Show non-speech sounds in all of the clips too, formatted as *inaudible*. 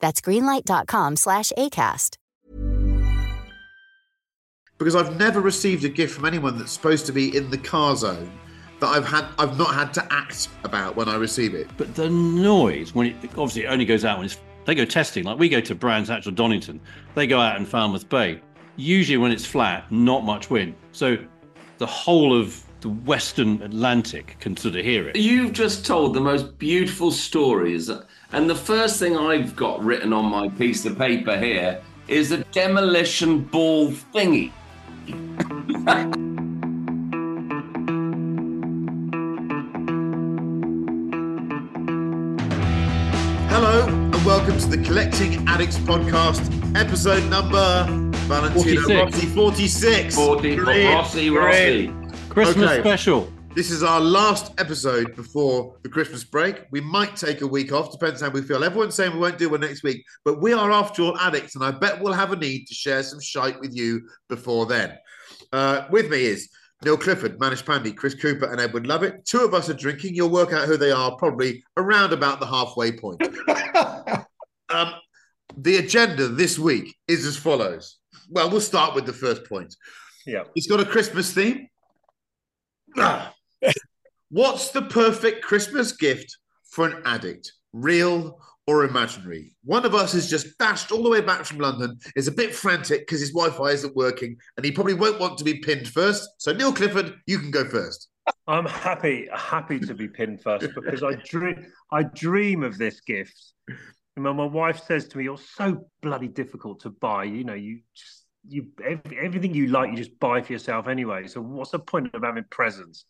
That's greenlight.com slash ACAST. Because I've never received a gift from anyone that's supposed to be in the car zone that I've had I've not had to act about when I receive it. But the noise when it obviously it only goes out when it's they go testing. Like we go to Brands Hatch or Donington, they go out in Falmouth Bay. Usually when it's flat, not much wind. So the whole of the Western Atlantic can sort of hear it. You've just told the most beautiful stories, and the first thing I've got written on my piece of paper here is a demolition ball thingy. Hello and welcome to the Collecting Addicts podcast, episode number Valentino 46. Rossi 46. 40 Brilliant, Rossi. Rossi. Christmas Okay. special. This is our last episode before the Christmas break. We might take a week off, depends how we feel. Everyone's saying we won't do one next week, but we are after all addicts, and I bet we'll have a need to share some shite with you before then. Uh, with me is Neil Clifford, Manish Pandey, Chris Cooper, and Edward Lovett. Two of us are drinking. You'll work out who they are probably around about the halfway point. *laughs* um, the agenda this week is as follows. Well, we'll start with the first point. Yeah. It's got a Christmas theme. *clears throat* What's the perfect Christmas gift for an addict, real or imaginary? One of us has just dashed all the way back from London, is a bit frantic because his Wi Fi isn't working, and he probably won't want to be pinned first. So, Neil Clifford, you can go first. I'm happy happy to be pinned first because I dream I dream of this gift. My wife says to me, "You're so bloody difficult to buy," you know, you just you ev- everything you like, you just buy for yourself anyway. So what's the point of having presents?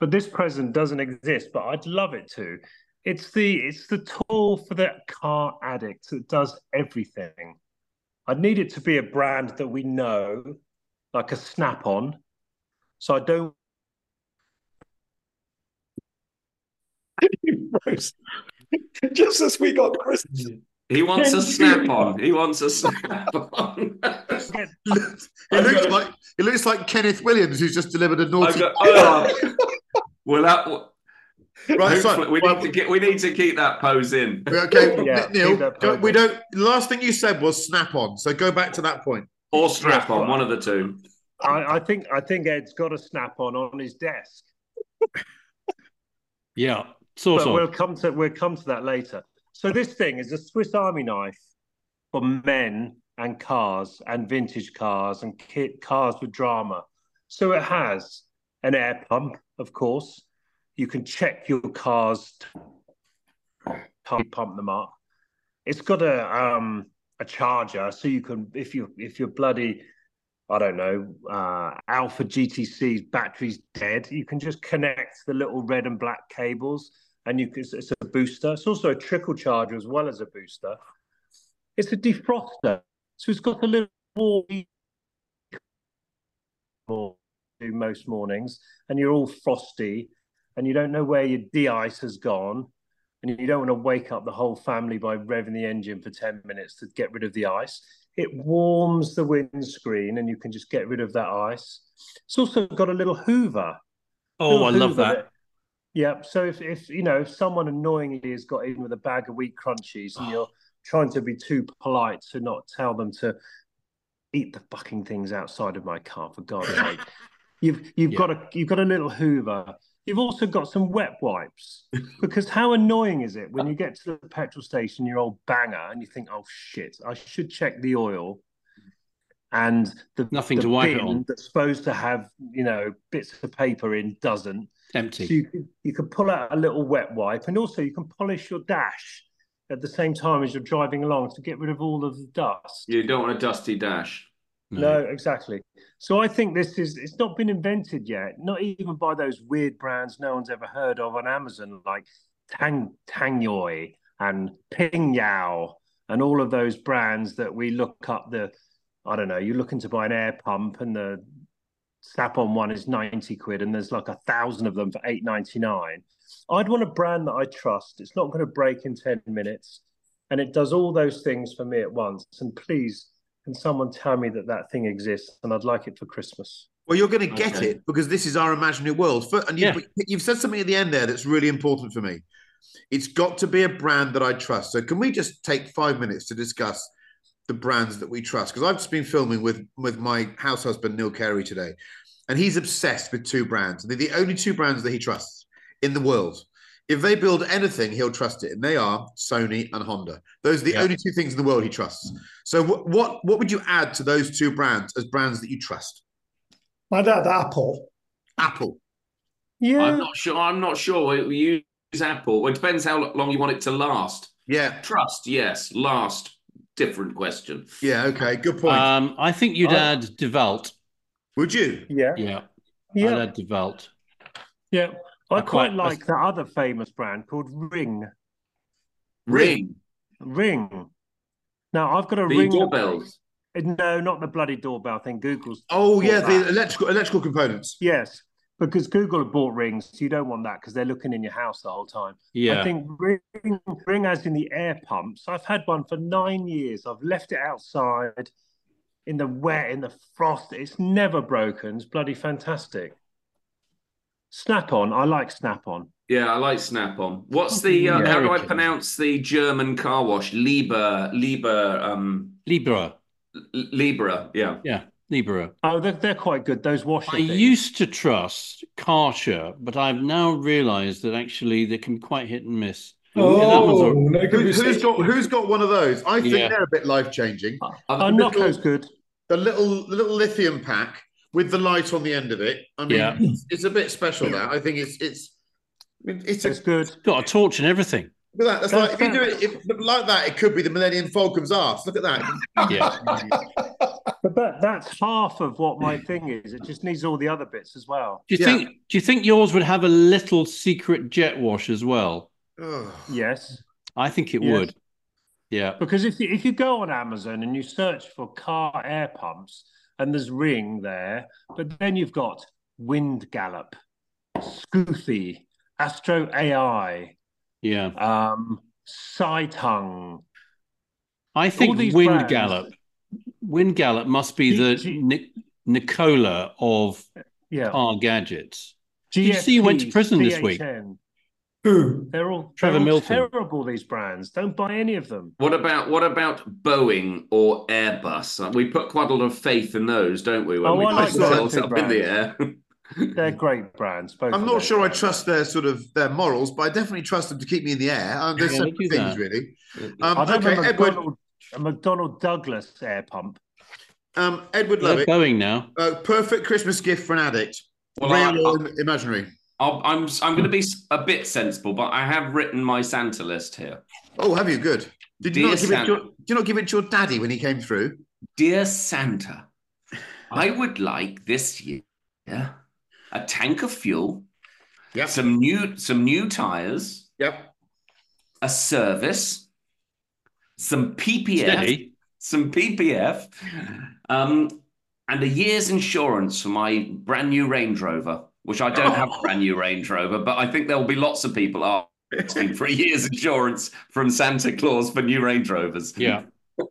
But this present doesn't exist, but I'd love it to. It's the it's the tool for the car addict that does everything. I need it to be a brand that we know, like a Snap-on. So I don't *laughs* *laughs* Just as we got Christmas. Mm. He wants a *laughs* snap on. He wants a snap on. get It looks like it looks like Kenneth Williams, who's just delivered a I've naughty. got, oh, well, that, right, so, hopefully- we, well, need to get, we need to keep that pose in. okay, Yeah, Neil, go- we don't. Last thing you said was snap on, so go back to that point. Or strap on, one of the two. I, I think I think Ed's got a snap on on his desk, Yeah, sort but of. we'll come to we'll come to that later. So this thing is a Swiss Army knife for men and cars and vintage cars and kit cars with drama. So it has an air pump, of course. You can check your cars, to pump them up. It's got a um a charger, so you can if you if you're bloody I don't know, uh, Alfa GTC's battery's dead. You can just connect the little red and black cables, and you can, it's, it's a booster. It's also a trickle charger as well as a booster. It's a defroster, so it's got a little wall do most mornings, and you're all frosty, and you don't know where your de-ice has gone. and you don't want to wake up the whole family by revving the engine for 10 minutes to get rid of the ice. It warms the windscreen and you can just get rid of that ice. It's also got a little hoover. Oh, Little I love hoover that. Yeah. So if, if you know if someone annoyingly has got in with a bag of wheat crunchies and you're *sighs* trying to be too polite to not tell them to eat the fucking things outside of my car for God's *laughs* sake. You've you've Yeah. got a you've got a little Hoover. You've also got some wet wipes *laughs* because how annoying is it when uh. you get to the petrol station, your old banger, and you think, oh shit, I should check the oil, and the Nothing the to wipe it on. that's supposed to have you know bits of paper in doesn't. Empty. So you can, you can pull out a little wet wipe, and also you can polish your dash at the same time as you're driving along to get rid of all of the dust. You don't want a dusty dash. No, exactly. So I think this is it's not been invented yet, not even by those weird brands no one's ever heard of on Amazon, like Tang Tangyoi and Ping Yao and all of those brands that we look up the I don't know, you're looking to buy an air pump and the snap on one is 90 quid and there's like a thousand of them for 8.99. I'd want a brand that I trust. It's not going to break in 10 minutes and it does all those things for me at once. And please can someone tell me that that thing exists and I'd like it for Christmas? Well, you're going to get Okay. it because this is our imaginary world. For, and you've, you've said something at the end there that's really important for me. It's got to be a brand that I trust. So, can we just take five minutes to discuss the brands that we trust? Because I've just been filming with with my house husband Neil Carey today, and he's obsessed with two brands. They're the only two brands that he trusts in the world. If they build anything, he'll trust it, and they are Sony and Honda. Those are the Yeah. only two things in the world he trusts. So, what what what would you add to those two brands as brands that you trust? My dad, Apple. Apple. Yeah. I'm not sure. I'm not sure. We use Apple. Well, it depends how long you want it to last. Yeah. Trust, yes. Last, different question. Yeah. Okay. Good point. Um, I think you'd I- add DeWalt. would you? yeah. Yeah, Yeah. I'd Yeah. add DeWalt. Yeah. I, I quite, quite- like that other famous brand called Ring. Ring. Ring. Now I've got a The ring. doorbells. No, not the bloody doorbell thing. Google's. Oh bought yeah, the electrical electrical components. Yes, because Google have bought rings. So you don't want that because they're looking in your house the whole time. Yeah. I think ring, ring as in the air pumps. I've had one for nine years. I've left it outside in the wet, in the frost. It's never broken. It's bloody fantastic. Snap on. I like Snap on. Yeah, I like Snap on. What's the, uh, how do I pronounce the German car wash? Liber, Liber, um, Libra. Libra. Yeah. Yeah, Libra. Oh, they're, they're quite good. Those washer I things. used to trust Karcher, but I've now realised that actually they can be quite hit and miss. Oh, Amazon. no, Who, good has got who's got one of those? I think Yeah. they're a bit life changing. Oh, uh, I've- uh, Noco's good. The little the little lithium pack with the light on the end of it. I mean, Yeah. it's, it's a bit special. That I think it's it's. I mean, it's a, It's good. Got a torch and everything. Look at that. That's That's like if you do it if, like that, it could be the Millennium Falcon's arse. Look at that. Yeah. *laughs* But that, that's half of what my thing is. It just needs all the other bits as well. Do you Yeah. think? Do you think yours would have a little secret jet wash as well? Ugh. Yes. I think it Yes. would. Yeah. Because if you, if you go on Amazon and you search for car air pumps and there's Ring there, but then you've got Wind Gallop, Scoothy, Astro AI, Yeah. um, Saitung. I think these Wind brands- Gallop. Wind Gallop must be the G- G- Nikola of Yeah. car gadgets. Did you see he went to GFP, prison this week? CHN. Who? They're all, Trevor they're all Milton. terrible, these brands. Don't buy any of them. What about what about Boeing or Airbus? We put quite a lot of faith in those, don't we? When Oh, we I like put those ourselves two up in the air. *laughs* They're great brands. Both I'm not those sure I trust their sort of their morals, but I definitely trust them to keep me in the air. Um, there's Yeah, some things that. really. Um, I've okay, a Edward. McDonald, a McDonnell Douglas air pump. Um, Edward They're Lovett. going now. Uh, perfect Christmas gift for an addict. Well, Real I- or imaginary? I'll, I'm I'm going to be a bit sensible, but I have written my Santa list here. Oh, have you? Good. Did you not give it Santa. your, did you not give it to your daddy when he came through? Dear Santa, I would like this year a tank of fuel, Yep. some new some new tires, Yep. a service, some PPF, Steady. some PPF, um, and a year's insurance for my brand new Range Rover, which I don't have a brand new Range Rover, but I think there will be lots of people asking for a year's insurance from Santa Claus for new Range Rovers. Yeah.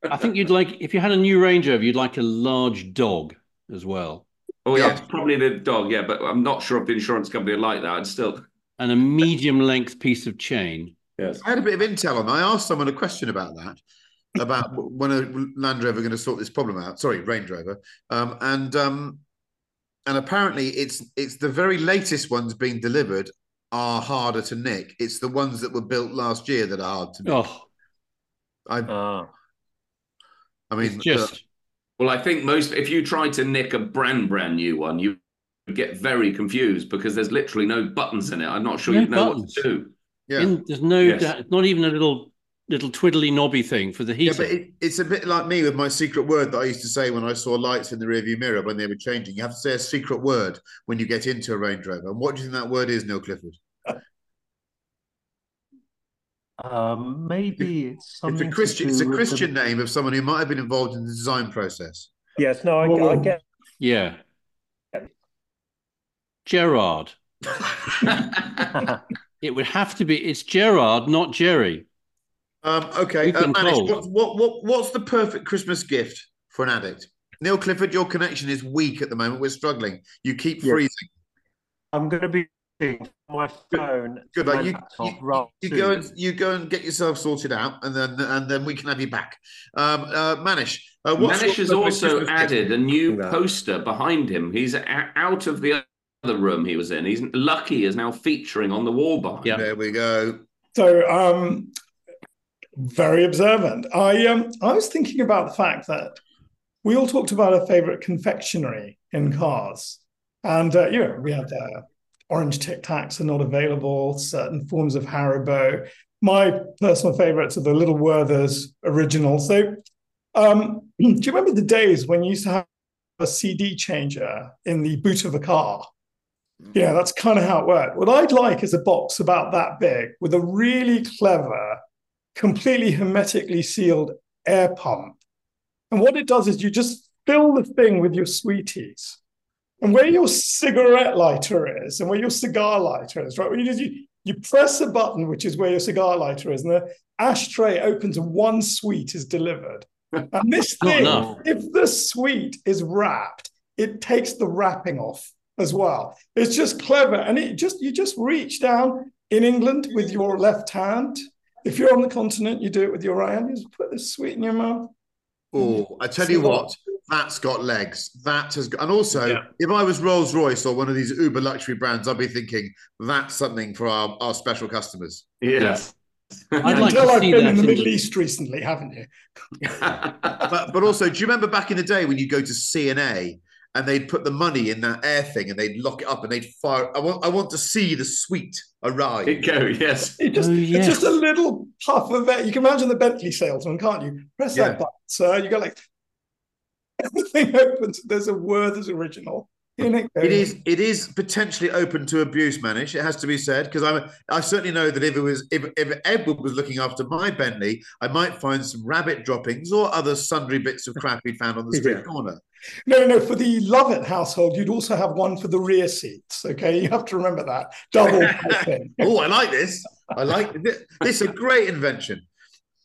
I think you'd like, if you had a new Range Rover, you'd like a large dog as well. Oh, yeah, Yeah. it's probably the dog, yeah, but I'm not sure if the insurance company would like that. I'd still. And a medium length piece of chain. Yes. I had a bit of intel on. I asked someone a question about that, about when a Land Rover going to sort this problem out. Sorry, Range Rover, um, and um, and apparently it's it's the very latest ones being delivered are harder to nick. It's the ones that were built last year that are hard to nick. Oh, I, Ah. I mean, it's just, Well, I think most, if you try to nick a brand, brand new one, you get very confused because there's literally no buttons in it. I'm not sure No you'd know buttons. what to do. yeah. in, there's no, Yes. da- not even a little, little twiddly knobby thing for the heat. Yeah, but it, it's a bit like me with my secret word that I used to say when I saw lights in the rearview mirror when they were changing. You have to say a secret word when you get into a Range Rover. And what do you think that word is, Neil Clifford? Um, maybe it's It's a Christian. It's a with the- Christian name of someone who might have been involved in the design process. Yes, no, I, I Oh. get. yeah. Gerard. *laughs* It would have to be, it's Gerard, not Jerry. Um, okay, uh, Manish, what, what, what, what's the perfect Christmas gift for an addict? Neil Clifford, your connection is weak at the moment. We're struggling. You keep Yeah. freezing. I'm going to be using my phone. Good, my you, laptop you, rather you go and you go and get yourself sorted out, and then and then we can have you back. Um, uh, Manish, uh, what's Manish has also Christmas gift? added a new No. poster behind him. He's o- out of the other room he was in. He's lucky is now featuring on the wall behind. Yeah. There we go. So, um, very observant. I um, I was thinking about the fact that we all talked about our favorite confectionery in cars, and uh, you know we had uh, orange Tic Tacs are not available. Certain forms of Haribo. My personal favorites are the Little Werther's original. So, um, *clears throat* do you remember the days when you used to have a CD changer in the boot of a car? Yeah, that's kind of how it worked. What I'd like is a box about that big with a really clever, completely hermetically sealed air pump. And what it does is you just fill the thing with your sweeties. And where your cigarette lighter is and where your cigar lighter is, right? When you, just, you, you press a button, which is where your cigar lighter is, and the ashtray opens and one sweet is delivered. And this *laughs* Not thing, enough. if the sweet is wrapped, it takes the wrapping off as well. It's just clever. And it just you just reach down in England with your left hand. If you're on the continent, you do it with your right hand. You just put the sweet in your mouth. Oh, I tell you what, that's got legs. That has got, and also, Yeah. if I was Rolls Royce or one of these uber luxury brands, I'd be thinking that's something for our, our special customers. Yes. I'd like Until to I've see been that in the Middle East recently, haven't you? *laughs* But but also, do you remember back in the day when you go to C&A and they'd put the money in that air thing and they'd lock it up and they'd fire? I want I want to see the sweet arrive. It go, yes. It just, Oh, It's just a little puff of air. You can imagine the Bentley salesman, can't you? Press Yeah. that button, sir. You go like, everything *laughs* opens. There's a Werther's original. In it, It is. It is potentially open to abuse, Manish. It has to be said because I. I certainly know that if it was if, if Edward was looking after my Bentley, I might find some rabbit droppings or other sundry bits of crap he'd found on the *laughs* street Yeah. corner. No, no, for the Lovett household, you'd also have one for the rear seats. Okay, you have to remember that double *laughs* oh, I like this. I like this. This is a great invention.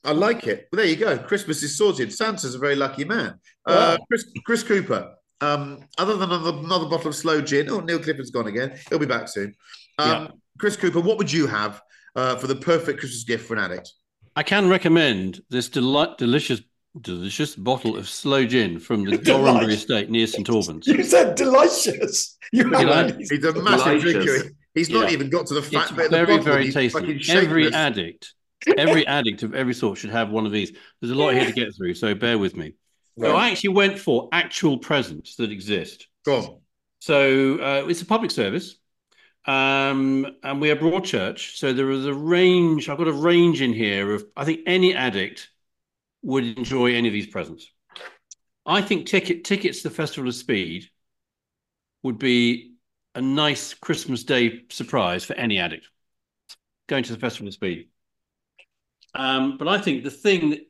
I like it. Well, there you go. Christmas is sorted. Santa's a very lucky man. Uh, Chris, Chris Cooper. Um, other than another, another bottle of sloe gin. Oh, Neil Clifford's gone again. He'll be back soon. Um, Yeah. Chris Cooper, what would you have uh, for the perfect Christmas gift for an addict? I can recommend this deli- delicious, delicious bottle of sloe gin from the *laughs* Gorhambury estate near St Albans. You said delicious. You Look at haven't that. even- He's a massive drinker. He's not Yeah. even got to the fat It's bit of the very, bottle. very He's tasty. fucking Every addict, every addict of every sort should have one of these. There's a lot here to get through, so bear with me. So I actually went for actual presents that exist. Go on. So uh, it's a public service, um, and we are broad church. So there is a range. I've got a range in here of I think any addict would enjoy any of these presents. I think ticket tickets to the Festival of Speed would be a nice Christmas Day surprise for any addict going to the Festival of Speed. Um, but I think the thing that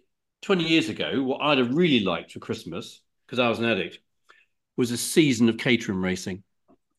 20 years ago, what I'd have really liked for Christmas, because I was an addict, was a season of Caterham racing.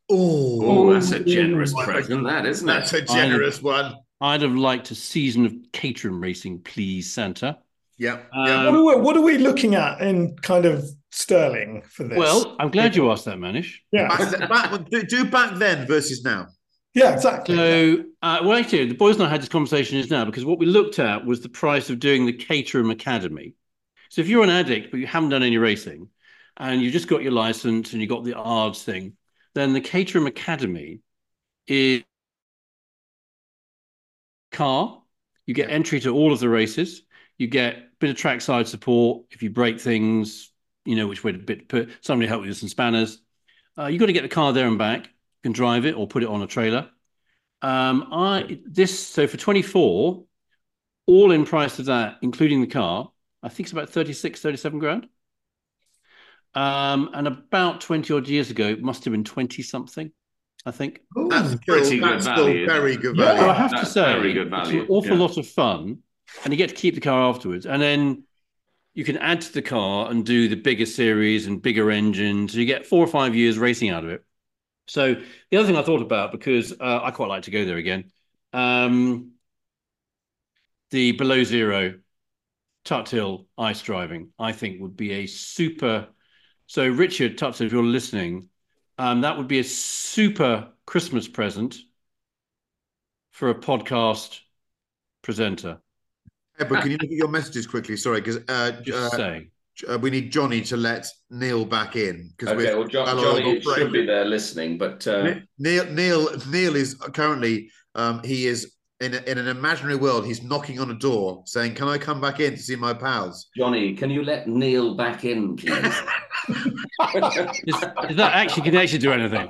Oh, Oh, that's a generous present, that isn't that's it? That's a generous one. I'd have liked a season of Caterham racing, please, Santa. Yeah. Um, what, are we, what are we looking at in kind of sterling for this? Well, I'm glad you asked that, Manish. yeah, Back, th- back, do, do back then versus now. Yeah, exactly. So, uh, well, actually, the boys and I had this conversation just now because what we looked at was the price of doing the Caterham Academy. So, if you're an addict but you haven't done any racing, and you've just got your license and you got the ARDS thing, then the Caterham Academy is car. You get entry to all of the races. You get a bit of trackside support if you break things. You know which way to bit, put somebody help you with some spanners. Uh, you got to get the car there and back. You can drive it or put it on a trailer. Um, I this so for 24, all in price of that, including the car, I think it's about 36, 37 grand. Um, and about 20 odd years ago, it must have been 20 something, I think. That's still, pretty good that's value. still very good Yeah. value. So I have to say, very good it's value, an awful yeah. lot of fun, and you get to keep the car afterwards. And then you can add to the car and do the bigger series and bigger engines. So you get four or five years racing out of it. So the other thing I thought about because uh, I quite like to go there again, um, the below zero Tuthill ice driving, I think would be a super. So Richard Tut, if you're listening, um, that would be a super Christmas present for a podcast presenter. Edward, can you look at your messages quickly? Sorry, because uh, Just uh, saying. Uh, we need Johnny to let Neil back in. 'cause Okay, we're- well, jo- Johnny Edward. should be there listening, but uh, Neil, Neil, Neil is currently um, he is in a, in an imaginary world. He's knocking on a door saying, "Can I come back in to see my pals?" Johnny, can you let Neil back in, please? *laughs* Is, is that actually can actually do anything?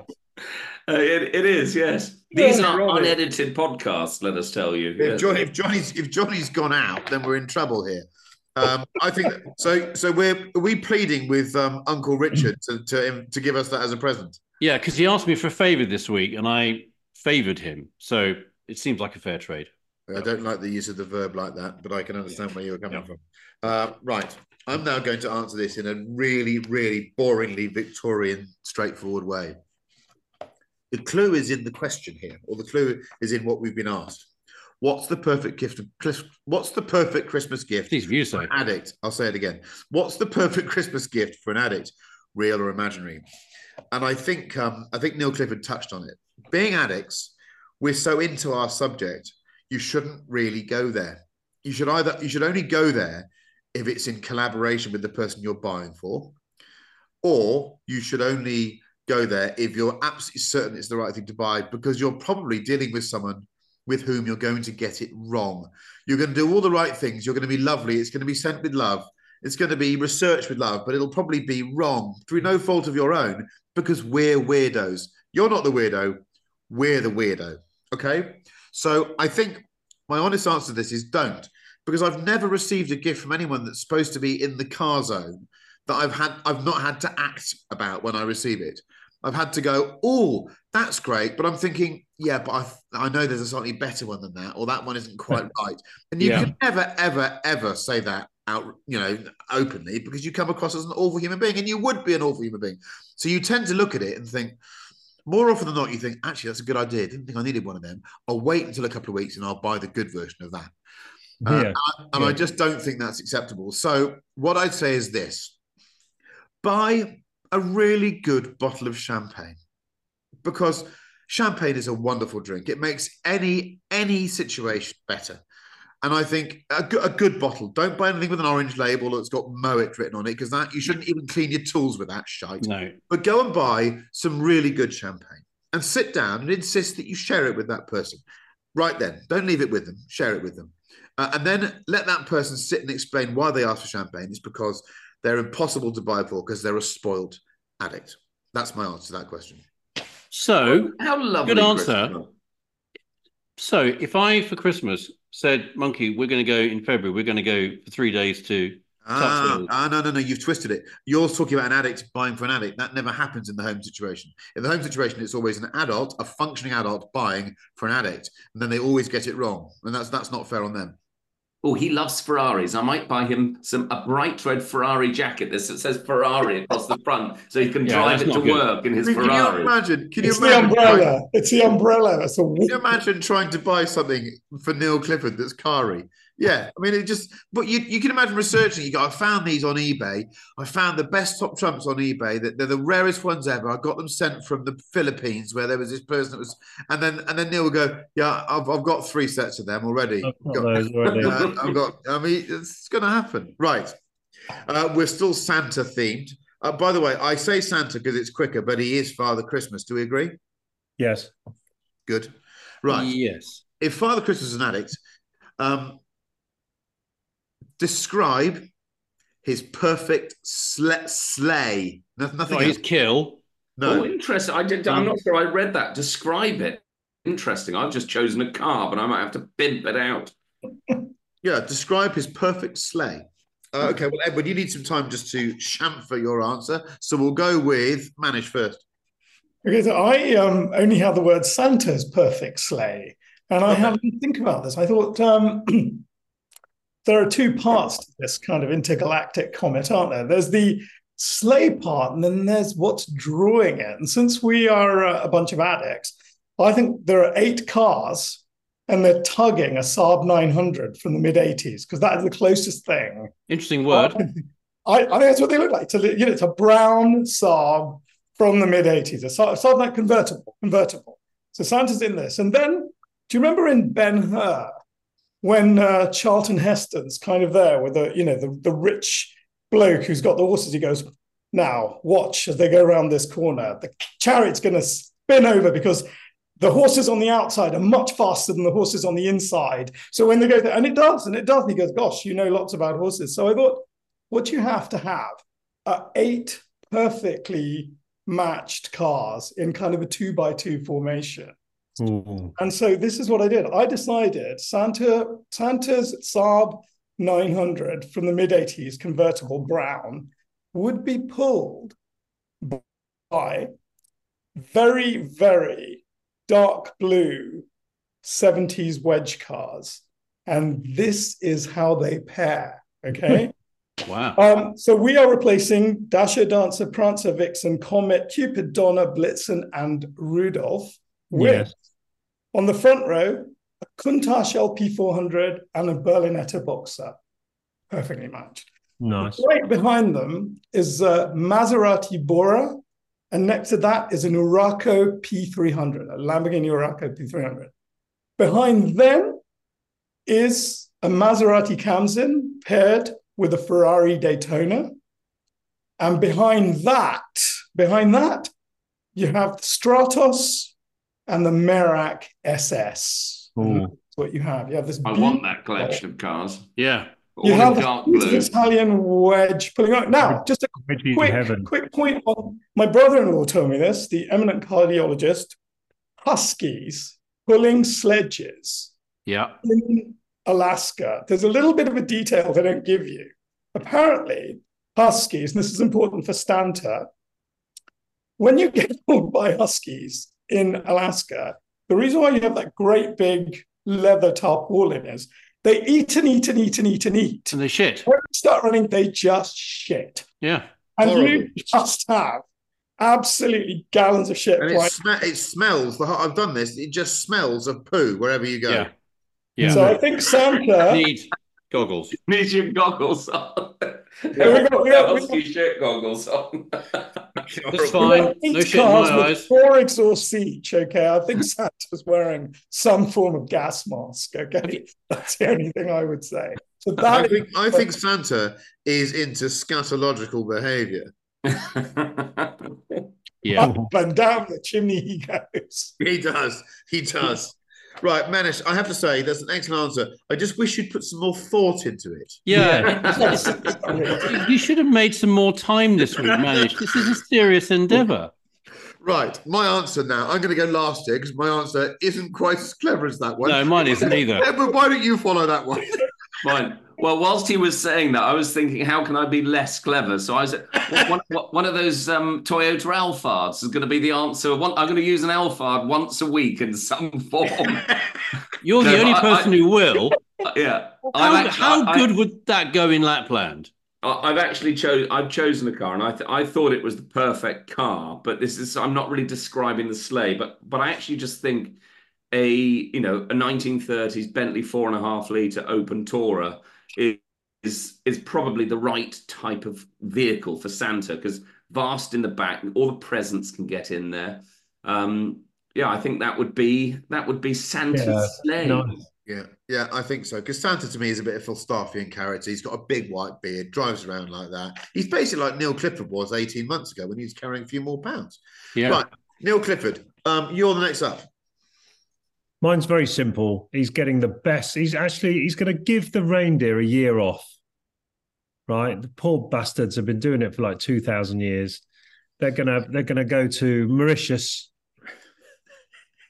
Uh, it, it is, yes. These Yeah, are Robin. unedited podcasts, let us tell you. If, Yes. Johnny, if Johnny's if Johnny's gone out, then we're in trouble here. Um, I think that, so. So we're are we pleading with um, Uncle Richard to to to give us that as a present. Yeah, because he asked me for a favor this week, and I favored him. So it seems like a fair trade. I don't like the use of the verb like that, but I can understand where you're coming from. Uh, right. I'm now going to answer this in a really, really boringly Victorian, straightforward way. The clue is in the question here, or the clue is in what we've been asked. What's the perfect gift of what's the perfect Christmas gift Please, say. an addict? I'll say it again. What's the perfect Christmas gift for an addict, real or imaginary? And I think um, I think Neil Clifford touched on it. Being addicts, we're so into our subject, you shouldn't really go there. You should either you should only go there if it's in collaboration with the person you're buying for, or you should only go there if you're absolutely certain it's the right thing to buy because you're probably dealing with someone with whom you're going to get it wrong. You're going to do all the right things. You're going to be lovely. It's going to be sent with love. It's going to be researched with love, but it'll probably be wrong through no fault of your own because we're weirdos. You're not the weirdo. We're the weirdo. Okay. So I think my honest answer to this is don't, because I've never received a gift from anyone that's supposed to be in the car zone that I've had I've not had to act about when I receive it. I've had to go, oh, that's great, but I'm thinking, yeah, but I I know there's a slightly better one than that, or that one isn't quite *laughs* right. And you Yeah. can never, ever, ever say that out, you know, openly because you come across as an awful human being, and you would be an awful human being. So you tend to look at it and think, more often than not, you think, actually, that's a good idea. Didn't think I needed one of them. I'll wait until a couple of weeks and I'll buy the good version of that. Uh, Yeah. and I just don't think that's acceptable. So what I'd say is this: buy a really good bottle of champagne because champagne is a wonderful drink. It makes any any situation better. And I think a, go- a good bottle. Don't buy anything with an orange label that's got Moet written on it because that you shouldn't even clean your tools with that shite. No. But go and buy some really good champagne and sit down and insist that you share it with that person. Right then, don't leave it with them, share it with them. Uh, and then let that person sit and explain why they asked for champagne. It's because they're impossible to buy for because they're a spoiled addict. That's my answer to that question. So, How lovely. Good answer. Christopher. so if I for Christmas said, "Monkey, we're going to go in February. We're going to go for three days to Ah, ah, no, no, no, you've twisted it. You're talking about an addict buying for an addict. That never happens in the home situation. In the home situation, it's always an adult, a functioning adult buying for an addict, and then they always get it wrong, and that's that's not fair on them. Oh, he loves Ferraris. I might buy him some a bright red Ferrari jacket that says Ferrari across the front, so he can Yeah, drive it to good. work in his Can you Ferrari. imagine? Can you It's the imagine? umbrella. trying- It's the umbrella. That's a Can you imagine trying to buy something for Neil Clifford that's Kari? Yeah, I mean, it just, but you, you can imagine researching. You go, I found these on eBay. I found the best top trumps on eBay. That they're the rarest ones ever. I got them sent from the Philippines, where there was this person that was, and then and then Neil will go, yeah, I've, I've got three sets of them already. I've got Got- those already. *laughs* I've got. I mean, it's going to happen, right? Uh, we're still Santa themed. Uh, by the way, I say Santa because it's quicker, but he is Father Christmas. Do we agree? Yes. Good, right? Yes. if Father Christmas is an addict, um, describe his perfect sle- slay. No, nothing Not his kill. No. Oh, interesting. I did. I'm Um, not sure I read that. Describe it. Interesting. I've just chosen a car, but I might have to pimp it out. Yeah, describe his perfect slay. Uh, okay, well, Edward, you need some time just to chamfer your answer. So we'll go with Manish first. Okay. So I um, only have the word Santa's perfect sleigh, and I Okay. had to think about this. I thought um, *clears throat* there are two parts to this kind of intergalactic comet, aren't there? There's the sleigh part, and then there's what's drawing it. And since we are uh, a bunch of addicts, I think there are eight cars, and they're tugging a Saab 900 from the mid 80s because that is the closest thing Interesting word. I, I think that's what they look like. It's a, you know, it's a brown Saab from the mid 80s, a Saab, Saab like convertible, convertible. So Santa's in this. And then, do you remember in Ben Hur when uh, Charlton Heston's kind of there with the, you know, the, the rich bloke who's got the horses? He goes, now watch as they go around this corner. The chariot's going to spin over because the horses on the outside are much faster than the horses on the inside. So when they go there, and it does, and it does, and he goes, gosh, you know lots about horses. So I thought, what you have to have are eight perfectly matched cars in kind of a two by two formation. And so this is what I did. I decided Santa Santa's Saab 900 from the mid 80s convertible brown would be pulled by very very dark blue 70s wedge cars and this is how they pair okay *laughs* Wow. um, so we are replacing Dasher, Dancer, Prancer, Vixen, Comet, Cupid, Donner, Blitzen, and Rudolph with Yes. On the front row a Countach LP400 and a Berlinetta Boxer, perfectly matched. Nice. Right behind them is a Maserati Bora, and next to that is an Urraco P300, a Lamborghini Urraco P300. Behind them is a Maserati Khamsin paired with a Ferrari Daytona. And behind that, behind that, you have the Stratos and the Merak SS. That's what you have. You have this. I want that collection of cars. Yeah. All You have dark this. Italian wedge pulling out. Now, just a quick, quick point on my brother-in-law told me this, the eminent cardiologist, huskies pulling sledges Yeah. in Alaska. There's a little bit of a detail they don't give you. Apparently, huskies, and this is important for Stanta, when you get *laughs* pulled by huskies in Alaska, the reason why you have that great big leather tarpaulin is they eat and eat and eat and eat and eat. And they shit. When they start running, they just shit. Yeah. And Horrible. you just have absolutely gallons of shit. And it, sm- it smells. The hot, I've done this. It just smells of poo wherever you go. Yeah. Yeah. So I think Santa. Need goggles. *laughs* Need your goggles on. Yeah, we got- we got- we Husky shirt goggles on. That's fine. No shit in my eyes. Four exhausts each. Okay, I think Santa's wearing some form of gas mask. Okay, that's the only thing I would say. So I that is think I think Santa is into scatological behaviour. Yeah. up and down the chimney he goes. He does. He does. Right, Manish, I have to say that's an excellent answer. I just wish you'd put some more thought into it. Yeah. *laughs* It's- it's- you should have made some more time this week, Manish. This is a serious endeavor. Right, my answer now. I'm going to go last here because my answer isn't quite as clever as that one. No, mine isn't either. Edward, why don't you follow that one? *laughs* Fine. Well, whilst he was saying that, I was thinking, how can I be less clever? So I was one, one- one of those um, Toyota Alphards is going to be the answer. One, I'm going to use an Alphard once a week in some *laughs* form. You're No, the only I- person who will. *laughs* yeah. How, actually- how I- good would that go in Lapland? I- I've actually chosen. I've chosen a car, and I th- I thought it was the perfect car. But this is. I'm not really describing the sleigh, but but I actually just think a you know a 1930s Bentley four and a half liter open tourer is is, is probably the right type of vehicle for Santa because vast in the back, all the presents can get in there. Um, yeah, I think that would be that would be Santa's Yeah, sleigh. nice. Yeah, yeah, I think so. Because Santa to me is a bit of Falstaffian character. He's got a big white beard, drives around like that. He's basically like Neil Clifford was 18 months ago when he was carrying a few more pounds. Yeah. Right, Neil Clifford, um, you're the next up. Mine's very simple. He's getting the best. He's actually he's going to give the reindeer a year off. Right, the poor bastards have been doing it for like two thousand years. They're gonna they're gonna go to Mauritius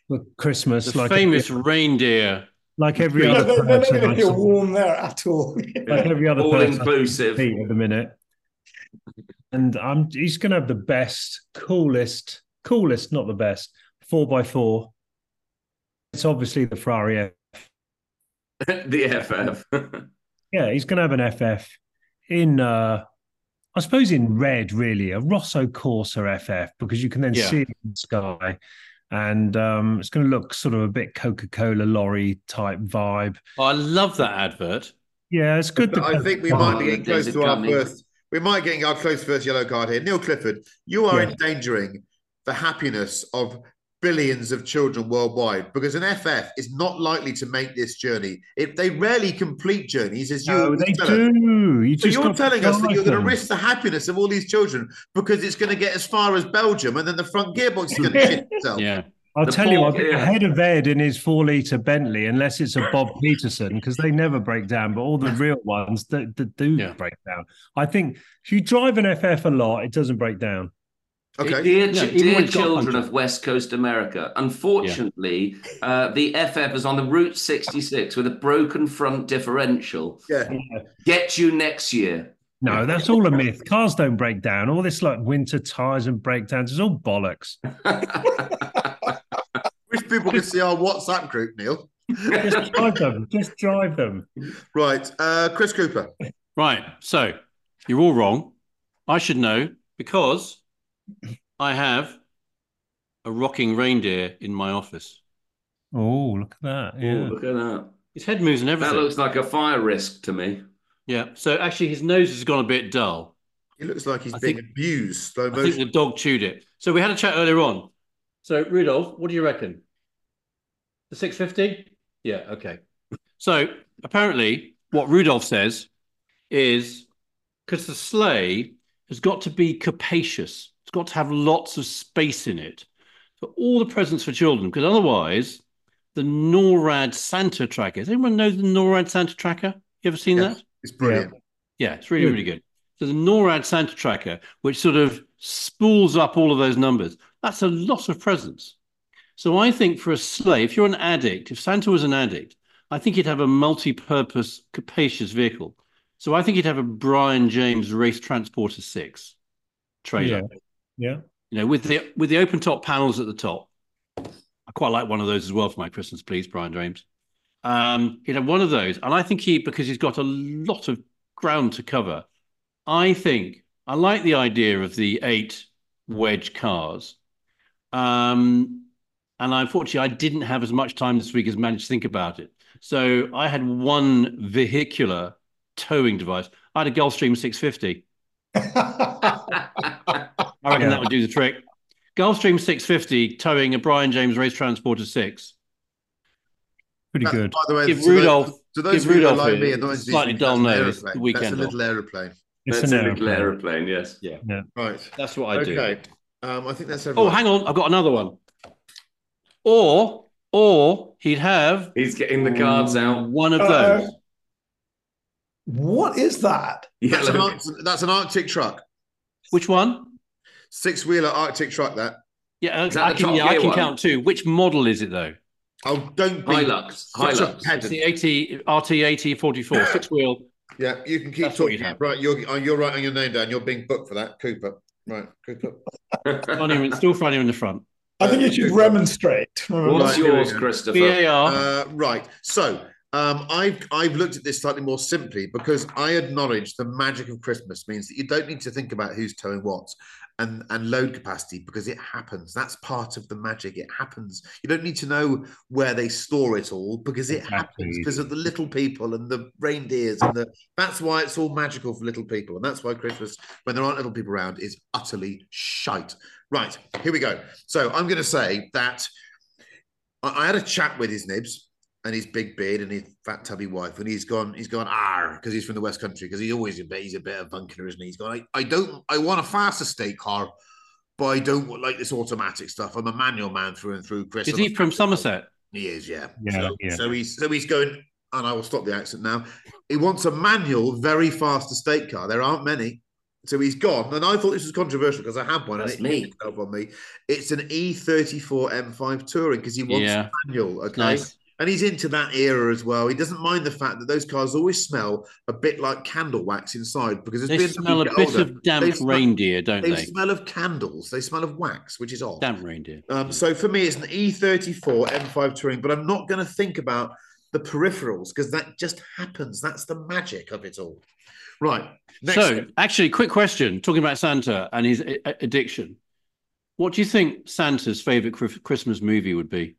for Christmas, The like famous every, reindeer. like every Yeah, other they're, they're not going to feel warm there at all. *laughs* like every other All person inclusive. see at the minute. And I'm he's going to have the best, coolest, coolest, not the best, four by four. It's obviously the Ferrari F. *laughs* the FF. *laughs* Yeah, he's going to have an FF in, uh, I suppose, in red, really, a Rosso Corsa FF, because you can then Yeah. see it in the sky. And um, it's going to look sort of a bit Coca Cola lorry type vibe. Oh, I love that advert. Yeah, it's good. to I think we might be getting close to our coming. first. We might getting our close first yellow card here. Neil Clifford, you are Yeah. endangering the happiness of billions of children worldwide because an FF is not likely to make this journey. If they rarely complete journeys, as you no, they tell do. You so just you're telling us that you're going to risk the happiness of all these children because it's going to get as far as Belgium and then the front gearbox is going *laughs* to shit itself. Yeah. I'll The tell you, poor- I'll be yeah. ahead of Ed in his four litre Bentley, unless it's a Bob Peterson, because they never break down. But all the *laughs* real ones that, that do Yeah. break down. I think if you drive an FF a lot, it doesn't break down. Okay. Dear, Yeah, dear when it's got children of West Coast America, unfortunately, uh, the FF is on the Route 66 with a broken front differential. Yeah. Get you next year. No, that's all a myth. Cars don't break down. All this like winter tires and breakdowns is all bollocks. *laughs* Wish people could see our WhatsApp group, Neil. Just drive them. Just drive them. Right. Uh, Chris Cooper. Right. So you're all wrong. I should know because I have a rocking reindeer in my office. Oh, look at that. Oh, Yeah. look at that. His head moves and everything. That looks like a fire risk to me. Yeah. So actually, his nose has gone a bit dull. He looks like he's I being think- abused. Slow I think the dog chewed it. So we had a chat earlier on. So Rudolph, what do you reckon? The 650? Yeah, okay. So apparently, what Rudolph says is because the sleigh has got to be capacious, it's got to have lots of space in it for all the presents for children, because otherwise, the NORAD Santa tracker. Does anyone know the NORAD Santa tracker? You ever seen Yes. that? It's brilliant. Yeah, it's really, really hmm. good. So the NORAD Santa tracker, which sort of spools up all of those numbers, that's a lot of presents. So I think for a sleigh, if you're an addict, if Santa was an addict, I think he'd have a multi-purpose, capacious vehicle. So I think he'd have a Brian James Race Transporter Six trailer. Yeah. Yeah. You know, with the with the open top panels at the top. I quite like one of those as well for my Christmas, please, Brian James. Um, he'd have one of those, and I think he because he's got a lot of ground to cover. I think I like the idea of the eight wedge cars. Um, and unfortunately, I didn't have as much time this week as managed to think about it. So I had one vehicular towing device. I had a Gulfstream 650. *laughs* I reckon Yeah. that would do the trick. Gulfstream 650 towing a Brian James Race Transporter 6. Pretty That- good. By the way, Give to Rudolph- those, to those give who are Rudolph like me and not into these slightly things, dull that's nose, aeroplane. the weekend That's a little aeroplane. It's That's an a little aeroplane. aeroplane, yes. Yeah, Right. that's what I do. Okay. Um, I think that's Oh, hang on, I've got another one. Or, or he'd have He's getting the cards out. one of Uh-oh. those. what is that? That's an, Yellow. That's an Arctic truck. Which one? Six wheeler Arctic truck, that. Yeah, Is I can, yeah, I can one? count two. Which model is it though? Oh, don't be Hilux. such a Hilux. It's the 80 RT 8044 *laughs* six wheel. Yeah, you can keep That's talking. you'd. Right, you're, oh, you're writing your name down. You're being booked for that. Cooper. Right, Cooper. Funnier, still funnier in the front. I think you should remonstrate. What's Right, yours. Christopher? VAR. Uh, right. So, Um, I've I've looked at this slightly more simply because I acknowledge the magic of Christmas means that you don't need to think about who's towing what and and load capacity because it happens. That's part of the magic. It happens. You don't need to know where they store it all because it Exactly. happens because of the little people and the reindeers and the. That's why it's all magical for little people, and that's why Christmas, when there aren't little people around, is utterly shite. Right here we go. So I'm going to say that I, I had a chat with his nibs and his big beard and his fat tubby wife, and he's gone, he's gone, ah, because he's from the West Country, because he's always a bit, he's a bit of bunker, isn't he? He's gone, I, I don't, I want a faster estate car, but I don't like this automatic stuff. I'm a manual man through and through, Chris. Is I'm he from Somerset? He is, yeah. Yeah, so, yeah. so he's so he's going, and I will stop the accent now. He wants a manual, very fast estate car. There aren't many. So he's gone, and I thought this was controversial because I had one, That's and it me. hit on me. It's an E34 M5 Touring because he wants Yeah. manual. Okay, Nice. And he's into that era as well. He doesn't mind the fact that those cars always smell a bit like candle wax inside because as They BMW smell a bit older, of damp smell- reindeer, don't They they? smell of candles. They smell of wax, which is odd. Damp reindeer. Um, so for me, it's an E34 M5 Touring, but I'm not going to think about the peripherals because that just happens. That's the magic of it all. Right. So, actually, quick question: talking about Santa and his addiction, what do you think Santa's favorite Chri- Christmas movie would be?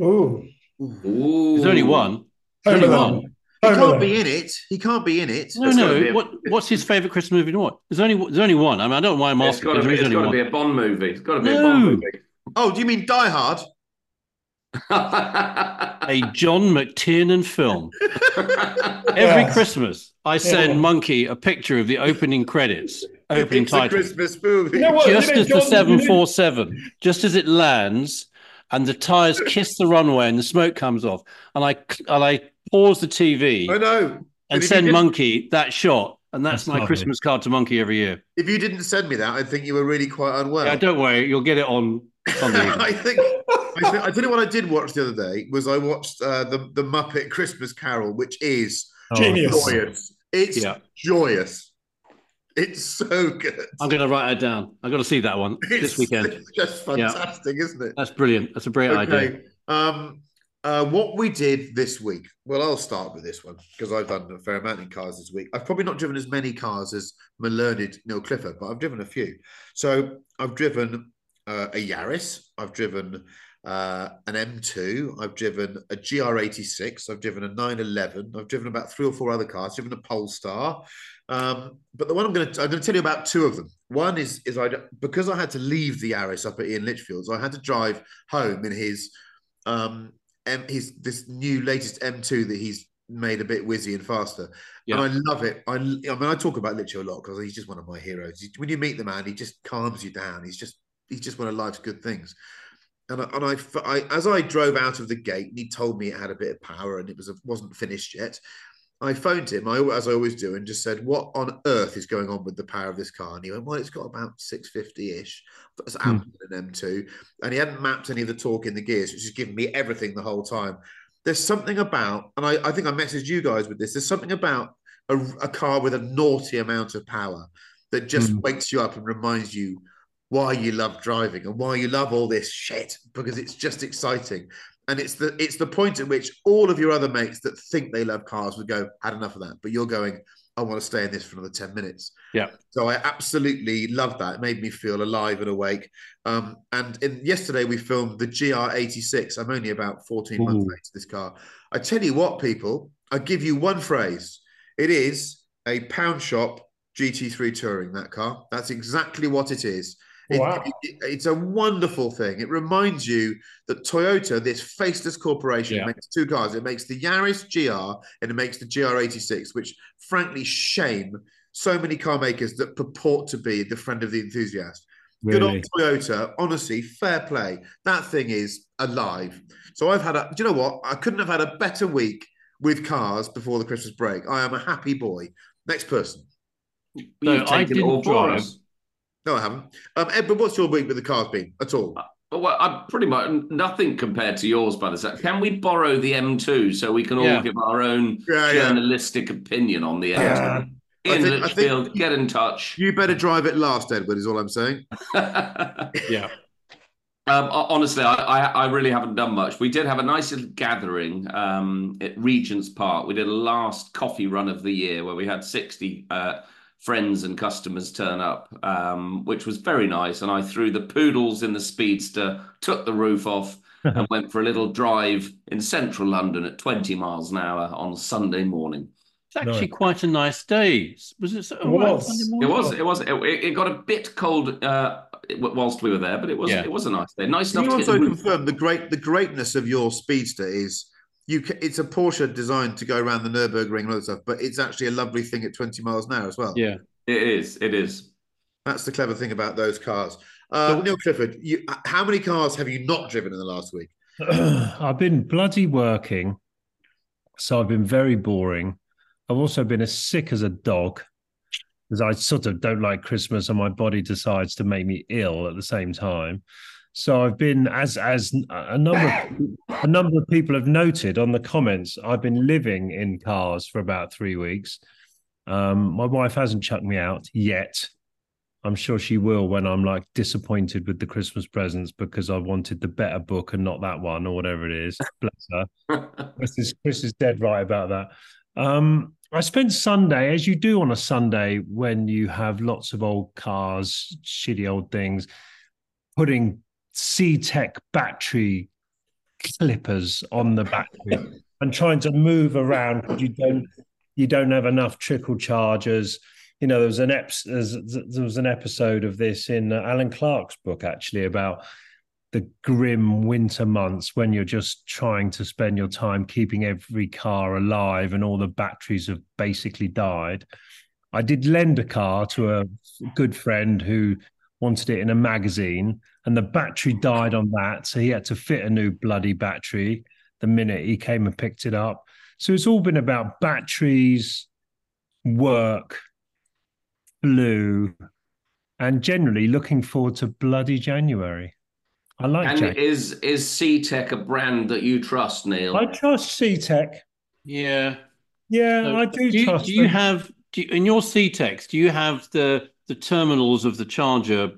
Ooh. Ooh. There's only one. Home Only one. he can't Alone. be in it. He can't be in it. No, It's gotta no. a- What What's his favorite Christmas movie? What? There's only there's only one. I mean, I don't know why I'm It's asking. got to be, there is it's only got to be a Bond movie. It's got to be a Bond movie. Oh, do you mean Die Hard? *laughs* a John McTiernan film. *laughs* Every Yes. Christmas, I send Yeah. Monkey a picture of the opening credits, *laughs* opening it's a title, Christmas movie. You know what? just you know, as the seven four seven, just as it lands, and the tires kiss the runway and the smoke comes off, and I and I pause the TV I know. and send didn't- Monkey that shot, and that's, That's my lovely. Christmas card to Monkey every year. If you didn't send me that, I'd think you were really quite unwell. Yeah, don't worry, you'll get it on Sunday. evening. *laughs* I think. I, think, I tell you what I did watch the other day was I watched uh, the the Muppet Christmas Carol, which is Oh, Genius. joyous. It's Yeah. joyous. It's so good. I'm going to write that down. I've got to see that one It's, this weekend. It's *laughs* just fantastic, isn't it? That's brilliant. That's a idea. Okay. Um, uh, what we did this week. Well, I'll start with this one because I've done a fair amount in cars this week. I've probably not driven as many cars as my learned Neil Clifford, but I've driven a few. So I've driven uh, a Yaris. I've driven uh, an M2. I've driven a GR86. I've driven a 911. I've driven about three or four other cars. I've driven a Polestar. Um, but the one I'm going to I'm going to tell you about two of them. One is is I because I had to leave the Yaris up at Iain Litchfield, so I had to drive home in his um M, his this new latest M2 that he's made a bit whizzy and faster. Yeah. And I love it. I, I mean, I talk about Litcho a lot because he's just one of my heroes. He- when you meet the man, he just calms you down. He's just he's just one of life's good things. And I, and I, I as I drove out of the gate, and he told me it had a bit of power and it was wasn't finished yet. I phoned him, I, as I always do, and just said, "What on earth is going on with the power of this car?" And he went, "Well, it's got about six fifty ish. That's Hmm. an M2, and he hadn't mapped any of the torque in the gears, which is giving me everything the whole time." There's something about, and I, I think I messaged you guys with this. There's something about a, a car with a naughty amount of power that just Hmm. wakes you up and reminds you why you love driving and why you love all this shit because it's just exciting. And it's the it's the point at which all of your other mates that think they love cars would go, had enough of that. But you're going, I want to stay in this for another 10 minutes. Yeah. So I absolutely loved that. It made me feel alive and awake. Um, and in yesterday we filmed the GR86. I'm only about 14 months Ooh. late to this car. I tell you what, people, I give you one phrase. It is a pound shop GT3 Touring, that car. That's exactly what it is. It- Wow. it- it's a wonderful thing. It reminds you that Toyota, this faceless corporation, Yeah. makes two cars. It makes the Yaris GR and it makes the GR86, which frankly shame so many car makers that purport to be the friend of the enthusiast. Good Really? old Toyota, honestly, fair play. That thing is alive. So I've had a, do you know what? I couldn't have had a better week with cars before the Christmas break. I am a happy boy. Next person. So You've I taken it all didn't drive. us. No, I haven't. Um, Ed, but what's your week with the cars been at all? Well, I'm pretty much nothing compared to yours by the sound. Can we borrow the M2 so we can all Yeah. give our own Yeah, yeah. journalistic opinion on the Uh, M2? I In think- Litchfield, get in touch. You better drive it last, Edward, is all I'm saying. *laughs* Yeah. Um, honestly, I, I I really haven't done much. We did have a nice little gathering um, at Regent's Park. We did a last coffee run of the year where we had sixty uh, friends and customers turn up, um, which was very nice. And I threw the poodles in the speedster, took the roof off, *laughs* and went for a little drive in central London at twenty miles an hour on Sunday morning. It's actually Nice. quite a nice day. Was it? so- It was. Sunday It was, it was, it, it got a bit cold uh, whilst we were there, but it was, Yeah. it was a nice day. Nice Can enough you to also the confirm the great the greatness of your speedster is you? ca- It's a Porsche designed to go around the Nurburgring and all that stuff, but it's actually a lovely thing at twenty miles an hour as well. Yeah. It is. It is. That's the clever thing about those cars. Uh, So- Neil Clifford, you, uh, how many cars have you not driven in the last week? *clears throat* I've been bloody working, so I've been very boring. I've also been as sick as a dog because I sort of don't like Christmas, and my body decides to make me ill at the same time. So I've been, as as a number of, a number of people have noted on the comments, I've been living in cars for about three weeks. Um, my wife hasn't chucked me out yet. I'm sure she will when I'm like disappointed with the Christmas presents because I wanted the better book and not that one or whatever it is. *laughs* Bless her. Chris is, Chris is dead right about that. Um, I spent Sunday, as you do on a Sunday when you have lots of old cars, shitty old things, putting CTEK battery clippers on the battery and trying to move around because you don't you don't have enough trickle chargers. You know, there was an ep- there was an episode of this in uh, Alan Clark's book actually about the grim winter months when you're just trying to spend your time keeping every car alive and all the batteries have basically died. I did lend a car to a good friend who wanted it in a magazine, and the battery died on that. So he had to fit a new bloody battery the minute he came and picked it up. So it's all been about batteries, work, blue, and generally looking forward to bloody January. I like And January. is is CTEK a brand that you trust, Neil? I trust CTEK. Yeah. Yeah, So I do, do you, trust do you have do you, in your CTEKs, do you have the the terminals of the charger